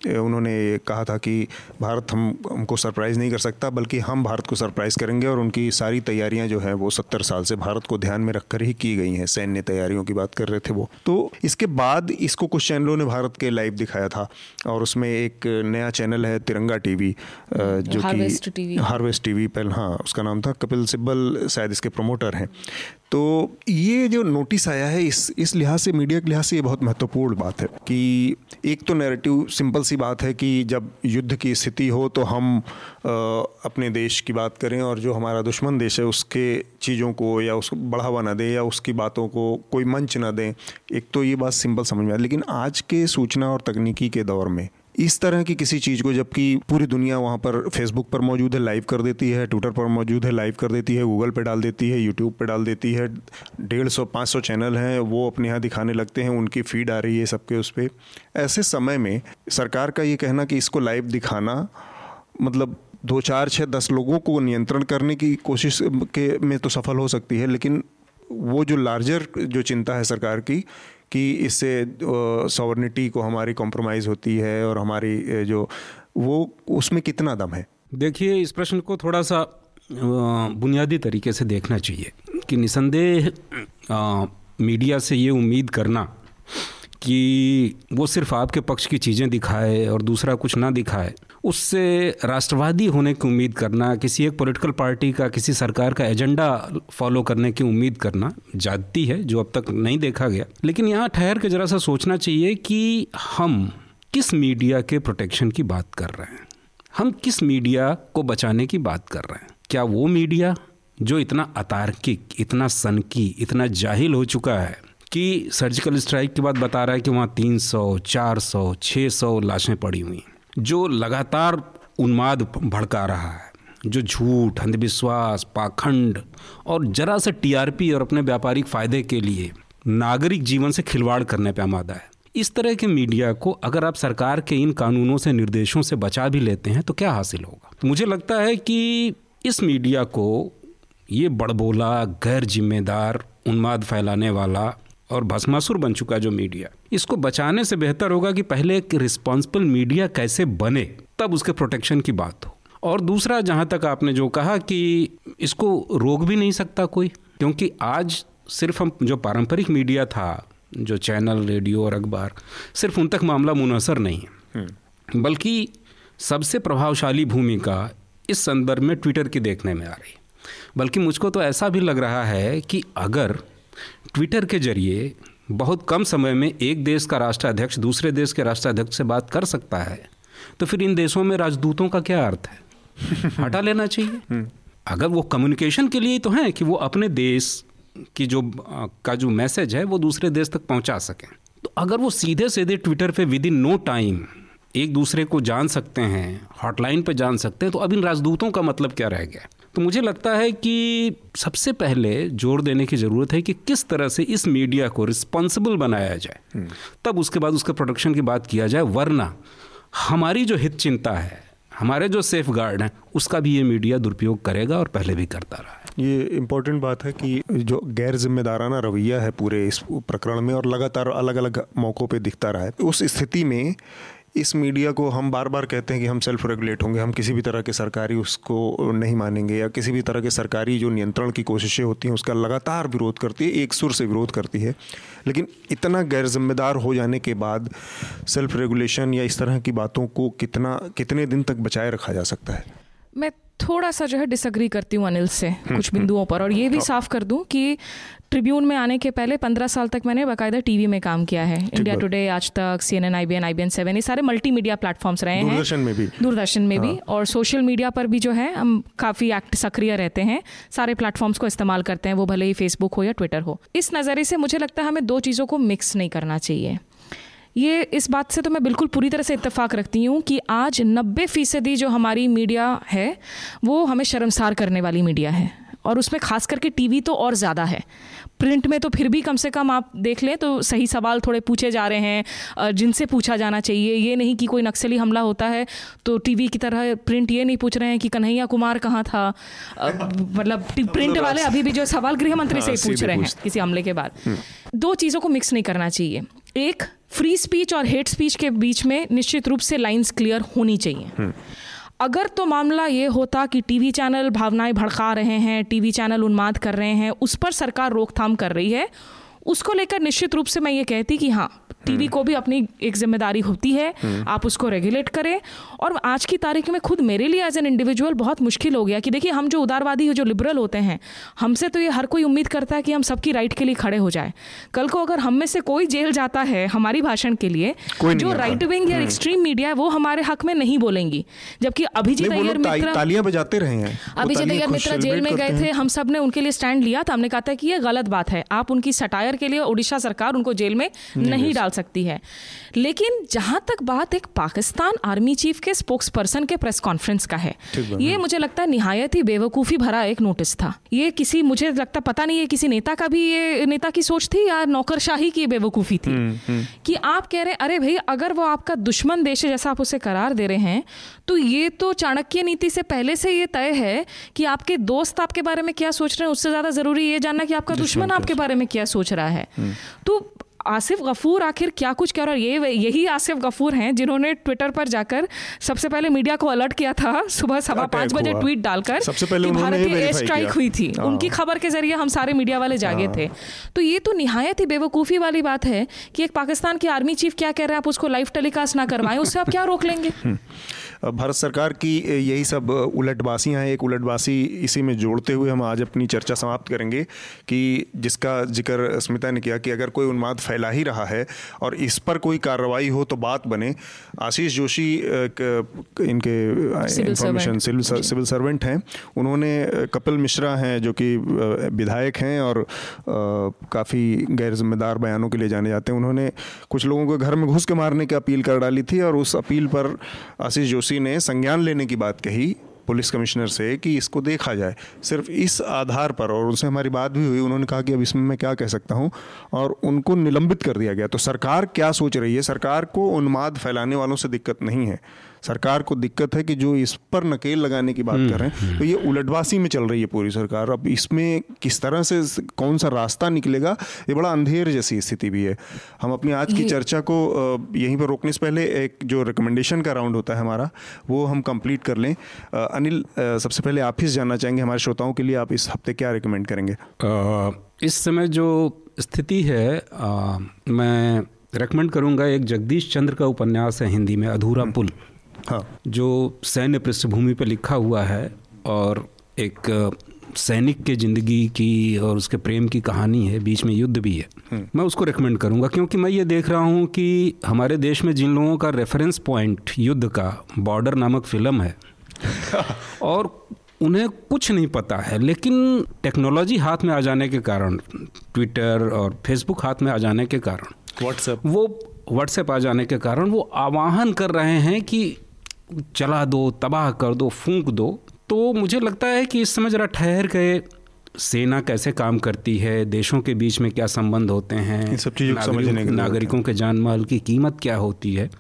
उन्होंने कहा था कि भारत हम हमको सरप्राइज़ नहीं कर सकता बल्कि हम भारत को सरप्राइज़ करेंगे और उनकी सारी तैयारियाँ जो हैं वो सत्तर साल से भारत को ध्यान में रखकर ही की गई हैं। सैन्य तैयारियों की बात कर रहे थे वो। तो इसके बाद इसको कुछ चैनलों ने भारत के लाइव दिखाया था और उसमें एक नया चैनल है तिरंगा टीवी जो कि हार्वेस्ट टीवी पहले हाँ उसका नाम था कपिल सिब्बल शायद इसके प्रमोटर हैं। तो ये जो नोटिस आया है इस इस लिहाज से मीडिया के लिहाज से ये बहुत महत्वपूर्ण बात है कि एक तो नैरेटिव सिंपल सी बात है कि जब युद्ध की स्थिति हो तो हम आ, अपने देश की बात करें और जो हमारा दुश्मन देश है उसके चीज़ों को या उसको बढ़ावा ना दें या उसकी बातों को कोई मंच ना दें एक तो ये बात सिंपल समझ में आती लेकिन आज के सूचना और तकनीकी के दौर में इस तरह की किसी चीज़ को, जबकि पूरी दुनिया वहाँ पर फेसबुक पर मौजूद है लाइव कर देती है ट्विटर पर मौजूद है लाइव कर देती है गूगल पर डाल देती है यूट्यूब पर डाल देती है, डेढ़ सौ, पाँच सौ चैनल हैं, वो अपने यहाँ दिखाने लगते हैं, उनकी फ़ीड आ रही है सबके उस पर ऐसे समय में सरकार का ये कहना कि इसको लाइव दिखाना मतलब दो, चार छः दस लोगों को नियंत्रण करने की कोशिश के में तो सफल हो सकती है, लेकिन वो जो लार्जर जो चिंता है सरकार की कि इससे सॉवर्निटी को हमारी कॉम्प्रोमाइज़ होती है और हमारी जो, वो, उसमें कितना दम है? देखिए, इस प्रश्न को थोड़ा सा बुनियादी तरीके से देखना चाहिए कि निसंदेह मीडिया से ये उम्मीद करना कि वो सिर्फ़ आपके पक्ष की चीज़ें दिखाए और दूसरा कुछ ना दिखाए उससे राष्ट्रवादी होने की उम्मीद करना किसी एक पॉलिटिकल पार्टी का किसी सरकार का एजेंडा फॉलो करने की उम्मीद करना जाती है जो अब तक नहीं देखा गया। लेकिन यहाँ ठहर के ज़रा सा सोचना चाहिए कि हम किस मीडिया के प्रोटेक्शन की बात कर रहे हैं? हम किस मीडिया को बचाने की बात कर रहे हैं? क्या वो मीडिया जो इतना अतार्किक इतना सनकी इतना जाहिल हो चुका है कि सर्जिकल स्ट्राइक के बाद बता रहा है कि वहाँ 300, 400, 600 लाशें पड़ी हुई जो लगातार उन्माद भड़का रहा है, जो झूठ, अंधविश्वास, पाखंड और जरा सा टीआरपी और अपने व्यापारिक फ़ायदे के लिए नागरिक जीवन से खिलवाड़ करने पर आमादा है। इस तरह के मीडिया को अगर आप सरकार के इन कानूनों से, निर्देशों से बचा भी लेते हैं तो क्या हासिल होगा? तो मुझे लगता है कि इस मीडिया को ये बड़बोला, गैर जिम्मेदार, उन्माद फैलाने वाला और भस्मासुर बन चुका जो मीडिया। इसको बचाने से बेहतर होगा कि पहले एक रिस्पॉन्सिबल मीडिया कैसे बने तब उसके प्रोटेक्शन की बात हो। और दूसरा जहाँ तक आपने जो कहा कि इसको रोक भी नहीं सकता कोई क्योंकि आज सिर्फ़ हम जो पारंपरिक मीडिया था जो चैनल रेडियो और अखबार सिर्फ़ उन तक मामला मुनसर नहीं है। हम्म। बल्कि सबसे प्रभावशाली भूमिका इस संदर्भ में ट्विटर की देखने में आ रही। बल्कि मुझको तो ऐसा भी लग रहा है कि अगर ट्विटर के ज़रिए बहुत कम समय में एक देश का राष्ट्राध्यक्ष दूसरे देश के राष्ट्राध्यक्ष से बात कर सकता है। तो फिर इन देशों में राजदूतों का क्या अर्थ है? हटा लेना चाहिए। हम्म। अगर वो कम्युनिकेशन के लिए तो है कि वो अपने देश की जो का जो मैसेज है वो दूसरे देश तक पहुँचा सकें। तो अगर वो सीधे सीधे ट्विटर पे विद इन नो टाइम एक दूसरे को जान सकते हैं हॉटलाइन पे जान सकते हैं तो अब इन राजदूतों का मतलब क्या रह गया? तो मुझे लगता है कि सबसे पहले ज़ोर देने की ज़रूरत है कि किस तरह से इस मीडिया को रिस्पॉन्सिबल बनाया जाए हम्म। तब उसके बाद उसके प्रोडक्शन की बात किया जाए वरना हमारी जो हित चिंता है हमारे जो सेफ़ गार्ड हैं उसका भी ये मीडिया दुरुपयोग करेगा और पहले भी करता रहा है ये इम्पोर्टेंट बात है कि जो गैर जिम्मेदाराना रवैया है पूरे इस प्रकरण में और लगातार अलग अलग मौक़ों पे दिखता रहा है उस स्थिति में इस मीडिया को हम बार बार कहते हैं कि हम सेल्फ रेगुलेट होंगे, हम किसी भी तरह के सरकारी उसको नहीं मानेंगे या किसी भी तरह के सरकारी जो नियंत्रण की कोशिशें होती हैं, उसका लगातार विरोध करती है, एक सुर से विरोध करती है। लेकिन इतना गैर जिम्मेदार हो जाने के बाद सेल्फ रेगुलेशन या इस तरह की बातों को कितना, कितने दिन तक बचाए रखा जा सकता है? मैं थोड़ा सा जो है डिसअग्री करती हूँ अनिल से हम्म, कुछ बिंदुओं पर और ये भी हाँ। साफ़ कर दूँ कि ट्रिब्यून में आने के पहले पंद्रह साल तक मैंने बाकायदा टीवी में काम किया है। India Today Aaj Tak C N N I B N I B N seven ये सारे मल्टी मीडिया प्लेटफॉर्म्स रहे हैं। दूरदर्शन में भी। दूरदर्शन में हाँ। भी और सोशल मीडिया पर भी जो है हम काफ़ी एक्ट सक्रिय रहते हैं। सारे प्लेटफॉर्म्स को इस्तेमाल करते हैं वो भले ही फेसबुक हो या ट्विटर हो। इस नज़रिए से मुझे लगता है हमें दो चीज़ों को मिक्स नहीं करना चाहिए। ये इस बात से तो मैं बिल्कुल पूरी तरह से इत्तेफाक रखती हूँ कि आज नब्बे फ़ीसदी जो हमारी मीडिया है वो हमें शर्मसार करने वाली मीडिया है। और उसमें खास करके टीवी तो और ज़्यादा है। प्रिंट में तो फिर भी कम से कम आप देख लें तो सही सवाल थोड़े पूछे जा रहे हैं जिनसे पूछा जाना चाहिए। ये नहीं कि कोई नक्सली हमला होता है तो टीवी की तरह प्रिंट ये नहीं पूछ रहे हैं कि कन्हैया कुमार कहाँ था। मतलब प्रिंट वाले अभी भी जो सवाल गृह मंत्री से ही हाँ, पूछ रहे हैं किसी हमले के बाद। हम्म। दो चीज़ों को मिक्स नहीं करना चाहिए। एक फ्री स्पीच और हेट स्पीच के बीच में निश्चित रूप से लाइंस क्लियर होनी चाहिए हम्म। अगर तो मामला ये होता कि टीवी चैनल भावनाएँ भड़का रहे हैं टीवी चैनल उन्माद कर रहे हैं उस पर सरकार रोकथाम कर रही है उसको लेकर निश्चित रूप से मैं ये कहती कि हाँ टीवी को भी अपनी एक ज़िम्मेदारी होती है। हम्म। आप उसको रेगुलेट करें। और आज की तारीख में खुद मेरे लिए एज एन इंडिविजुअल बहुत मुश्किल हो गया कि देखिए हम जो उदारवादी जो लिबरल होते हैं हमसे तो ये हर कोई उम्मीद करता है कि हम सबकी राइट के लिए खड़े हो जाए। कल को अगर हम में से कोई जेल जाता है हमारी भाषण के लिए जो राइट विंग या एक्सट्रीम हम्म। मीडिया है वो हमारे हक में नहीं बोलेंगी। जबकि अभिजीत अय्यर मित्र बजाते रहे हैं। अभिजीत अय्यर मित्र जेल में गए थे हम सबने उनके लिए स्टैंड लिया था। हमने कहा था कि ये गलत बात है। आप उनकी सटायर के लिए उड़ीसा सरकार उनको जेल में नहीं डाल सकती है। लेकिन जहाँ तक बात एक पाकिस्तान आर्मी चीफ के स्पोक्स पर्सन के प्रेस कॉन्फ्रेंस का है ये मुझे लगता है निहायत ही बेवकूफ़ी भरा एक नोटिस था। ये किसी मुझे लगता पता नहीं है किसी नेता का भी ये नेता की सोच थी या नौकरशाही की बेवकूफ़ी थी? कि आप कह रहे हैं अरे भाई अगर वो आपका दुश्मन देश है जैसा आप उसे करार दे रहे हैं तो ये तो चाणक्य नीति से पहले से ये तय है कि आपके दोस्त आपके बारे में क्या सोच रहे हैं? उससे ज़्यादा ज़रूरी ये जानना कि आपका दुश्मन आपके बारे में क्या सोच रहा है? तो आसिफ गफूर आखिर क्या कुछ कह रहा है? ये यही आसिफ गफूर हैं जिन्होंने ट्विटर पर जाकर सबसे पहले मीडिया को अलर्ट किया था सुबह सवा पाँच बजे ट्वीट डालकर कि भारत की एयर स्ट्राइक हुई थी। हाँ। उनकी खबर के ज़रिए हम सारे मीडिया वाले जागे थे। तो ये तो निहायत ही बेवकूफ़ी वाली बात है कि एक पाकिस्तान के आर्मी चीफ क्या कह रहे हैं? आप उसको लाइव टेलीकास्ट ना करवाएँ उससे आप क्या रोक लेंगे? भारत सरकार की यही सब उलटबासियाँ हैं एक उलटबासी इसी में जोड़ते हुए हम आज अपनी चर्चा समाप्त करेंगे कि जिसका ज़िक्र स्मिता ने किया कि अगर कोई उन्माद फैला ही रहा है और इस पर कोई कार्रवाई हो तो बात बने। आशीष जोशी इनके इंफॉर्मेशन सिविल सर्वेंट हैं। उन्होंने कपिल मिश्रा हैं जो कि विधायक हैं और काफ़ी गैर जिम्मेदार बयानों के लिए जाने जाते हैं। उन्होंने कुछ लोगों को घर में घुस के मारने की अपील कर डाली थी और उस अपील पर आशीष जोशी ने संज्ञान लेने की बात कही पुलिस कमिश्नर से कि इसको देखा जाए। सिर्फ़ इस आधार पर और उनसे हमारी बात भी हुई, उन्होंने कहा कि अब इसमें मैं क्या कह सकता हूँ और उनको निलंबित कर दिया गया। तो सरकार क्या सोच रही है? सरकार को उन्माद फैलाने वालों से दिक्कत नहीं है। सरकार को दिक्कत है कि जो इस पर नकेल लगाने की बात कर रहे हैं हम्म, तो ये उलटवासी में चल रही है पूरी सरकार। अब इसमें किस तरह से कौन सा रास्ता निकलेगा ये बड़ा अंधेर जैसी स्थिति भी है। हम अपनी आज की चर्चा को यहीं पर रोकने से पहले एक जो रिकमेंडेशन का राउंड होता है हमारा वो हम कंप्लीट कर लें। अनिल सबसे पहले आप ही जानना चाहेंगे हमारे श्रोताओं के लिए आप इस हफ़्ते क्या रिकमेंड करेंगे? इस समय जो स्थिति है आ, मैं रेकमेंड करूँगा एक जगदीश चंद्र का उपन्यास है हिंदी में अधूरा हम्म। पुल। हाँ। जो सैन्य पृष्ठभूमि पर लिखा हुआ है और एक सैनिक के ज़िंदगी की और उसके प्रेम की कहानी है बीच में युद्ध भी है। हम्म। मैं उसको रेकमेंड करूँगा क्योंकि मैं ये देख रहा हूँ कि हमारे देश में जिन लोगों का रेफरेंस पॉइंट युद्ध का बॉर्डर नामक फ़िल्म है और उन्हें कुछ नहीं पता है लेकिन टेक्नोलॉजी हाथ में आ जाने के कारण ट्विटर और फेसबुक हाथ में आ जाने के कारण व्हाट्सएप वो व्हाट्सएप आ जाने के कारण वो आवाहन कर रहे हैं कि चला दो तबाह कर दो फूंक दो तो मुझे लगता है कि इस समय ज़रा ठहर गए सेना कैसे काम करती है देशों के बीच में क्या संबंध होते हैं सब चीज़ों समझने नागरिकों के जान माल की कीमत क्या होती है?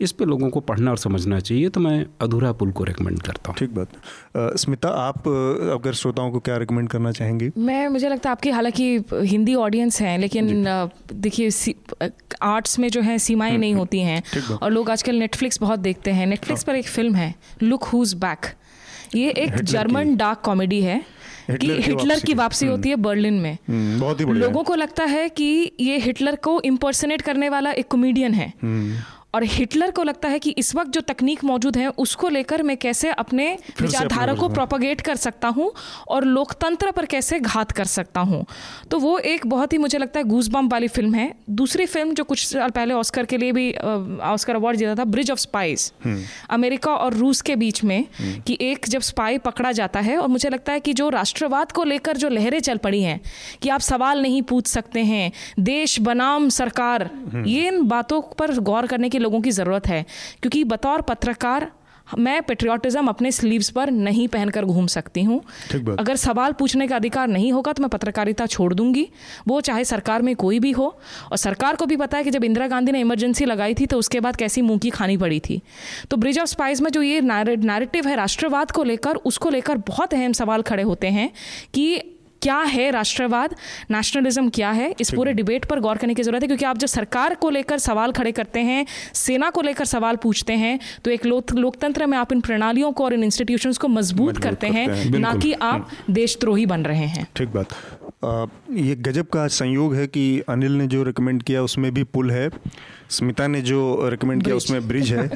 इस पे लोगों को पढ़ना और समझना चाहिए तो मैं अधूरा पुल को रिकमेंड करता हूँ। ठीक बात। स्मिता आप अगर श्रोताओं को क्या रिकमेंड करना चाहेंगे? मैं मुझे लगता है आपकी हालाँकि हिंदी ऑडियंस है लेकिन देखिए आर्ट्स में जो है सीमाएँ हम्म, नहीं हम्म, होती हैं। और लोग आजकल नेटफ्लिक्स बहुत देखते हैं। नेटफ्लिक्स हाँ। पर एक फ़िल्म है लुक हुज बैक ये एक जर्मन डार्क कॉमेडी है कि हिटलर की वापसी हम्म। होती है बर्लिन में। बहुत ही लोगों को लगता है कि ये हिटलर को इम्पर्सनेट करने वाला एक कॉमेडियन है। और हिटलर को लगता है कि इस वक्त जो तकनीक मौजूद है उसको लेकर मैं कैसे अपने विचारधारा को प्रोपोगेट कर सकता हूँ और लोकतंत्र पर कैसे घात कर सकता हूँ। तो वो एक बहुत ही मुझे लगता है गूज वाली फ़िल्म है। दूसरी फ़िल्म जो कुछ साल पहले ऑस्कर के लिए भी ऑस्कर अवार्ड जीता था ब्रिज ऑफ़ स्पाइस अमेरिका और रूस के बीच में हम्म। कि एक जब स्पाई पकड़ा जाता है और मुझे लगता है कि जो राष्ट्रवाद को लेकर जो लहरें चल पड़ी हैं कि आप सवाल नहीं पूछ सकते हैं देश बनाम सरकार हम्म। ये इन बातों पर गौर करने की के लोगों की ज़रूरत है क्योंकि बतौर पत्रकार मैं पेट्रियाटिज़म अपने स्लीव्स पर नहीं पहनकर घूम सकती हूँ। अगर सवाल पूछने का अधिकार नहीं होगा तो मैं पत्रकारिता छोड़ दूँगी। वो चाहे सरकार में कोई भी हो और सरकार को भी पता है कि जब इंदिरा गांधी ने इमरजेंसी लगाई थी तो उसके बाद कैसी मुँह की खानी पड़ी थी। तो ब्रिज ऑफ़ स्पाइस में जो ये नैरेटिव है राष्ट्रवाद को लेकर उसको लेकर बहुत अहम सवाल खड़े होते हैं कि क्या है राष्ट्रवाद? नेशनलिज्म क्या है? इस पूरे डिबेट पर गौर करने की ज़रूरत है क्योंकि आप जब सरकार को लेकर सवाल खड़े करते हैं सेना को लेकर सवाल पूछते हैं तो एक लोकतंत्र में आप इन प्रणालियों को और इन इंस्टीट्यूशंस को मज़बूत करते करते हैं ना कि आप देशद्रोही बन रहे हैं। ठीक बात। ये गजब का संयोग है कि अनिल ने जो रिकमेंड किया उसमें भी पुल है। स्मिता ने जो रिकमेंड किया उसमें ब्रिज है।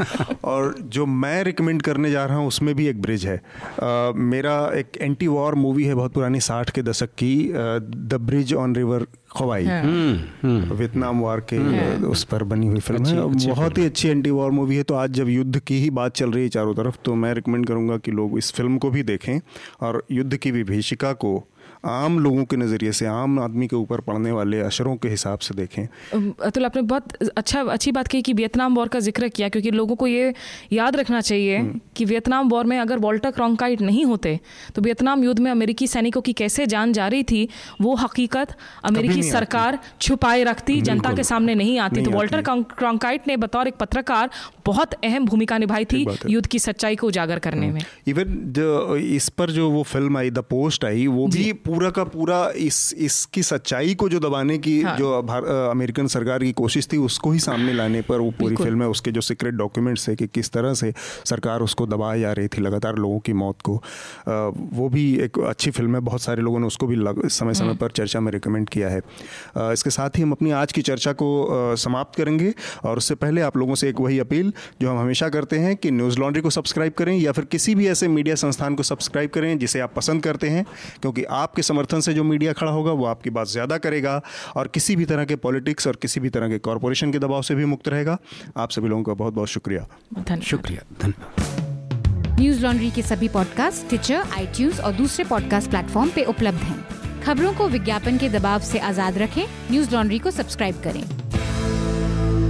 और जो मैं रिकमेंड करने जा रहा हूँ उसमें भी एक ब्रिज है। आ, मेरा एक एंटी वॉर मूवी है बहुत पुरानी साठ के दशक की the bridge on river Kwai Vietnam war के हम्म। उस पर बनी हुई फ़िल्म है। बहुत ही अच्छी एंटी वॉर मूवी है। तो आज जब युद्ध की ही बात चल रही है चारों तरफ़ तो मैं रिकमेंड करूँगा कि लोग इस फ़िल्म को भी देखें और युद्ध की विभीषिका को आम लोगों के नज़रिए से आम आदमी के ऊपर पड़ने वाले असरों के हिसाब से देखें। अतुल आपने बहुत अच्छा अच्छी बात कही कि वियतनाम वॉर का ज़िक्र किया क्योंकि लोगों को ये याद रखना चाहिए हम्म। कि वियतनाम वॉर में अगर वॉल्टर क्रॉन्काइट नहीं होते तो वियतनाम युद्ध में अमेरिकी सैनिकों की कैसे जान जा रही थी वो हकीकत अमेरिकी सरकार छुपाए रखती जनता के सामने नहीं आती। तो वॉल्टर क्रॉन्काइट ने बतौर एक पत्रकार बहुत अहम भूमिका निभाई थी युद्ध की सच्चाई को उजागर करने हम्म। में। इवन इस पर जो वो फ़िल्म आई द पोस्ट आई वो भी पूरा का पूरा इस इसकी सच्चाई को जो दबाने की हाँ। जो अमेरिकन सरकार की कोशिश थी उसको ही सामने लाने पर वो पूरी फ़िल्म है उसके जो सीक्रेट डॉक्यूमेंट्स है कि किस तरह से सरकार उसको दबाई जा रही थी लगातार लोगों की मौत को वो भी एक अच्छी फ़िल्म है बहुत सारे लोगों ने उसको भी समय समय हम्म। पर चर्चा में रिकमेंड किया है इसके साथ ही हम अपनी आज की चर्चा को समाप्त करेंगे और उससे पहले आप लोगों से एक वही अपील जो हम हमेशा करते हैं कि न्यूज़ लॉन्ड्री को सब्सक्राइब करें या फिर किसी भी ऐसे मीडिया संस्थान को सब्सक्राइब करें जिसे आप पसंद करते हैं क्योंकि आपके समर्थन से जो मीडिया खड़ा होगा वो आपकी बात ज़्यादा करेगा और किसी भी तरह के पॉलिटिक्स और किसी भी तरह के कॉरपोरेशन के दबाव से भी मुक्त रहेगा। आप सभी लोगों का बहुत बहुत शुक्रिया शुक्रिया। धन्यवाद। न्यूज़ लॉन्ड्री के सभी पॉडकास्ट ट्विटर आई और दूसरे पॉडकास्ट प्लेटफॉर्म पे उपलब्ध हैं। खबरों को विज्ञापन के दबाव से आज़ाद रखें। न्यूज़ लॉन्ड्री को सब्सक्राइब करें।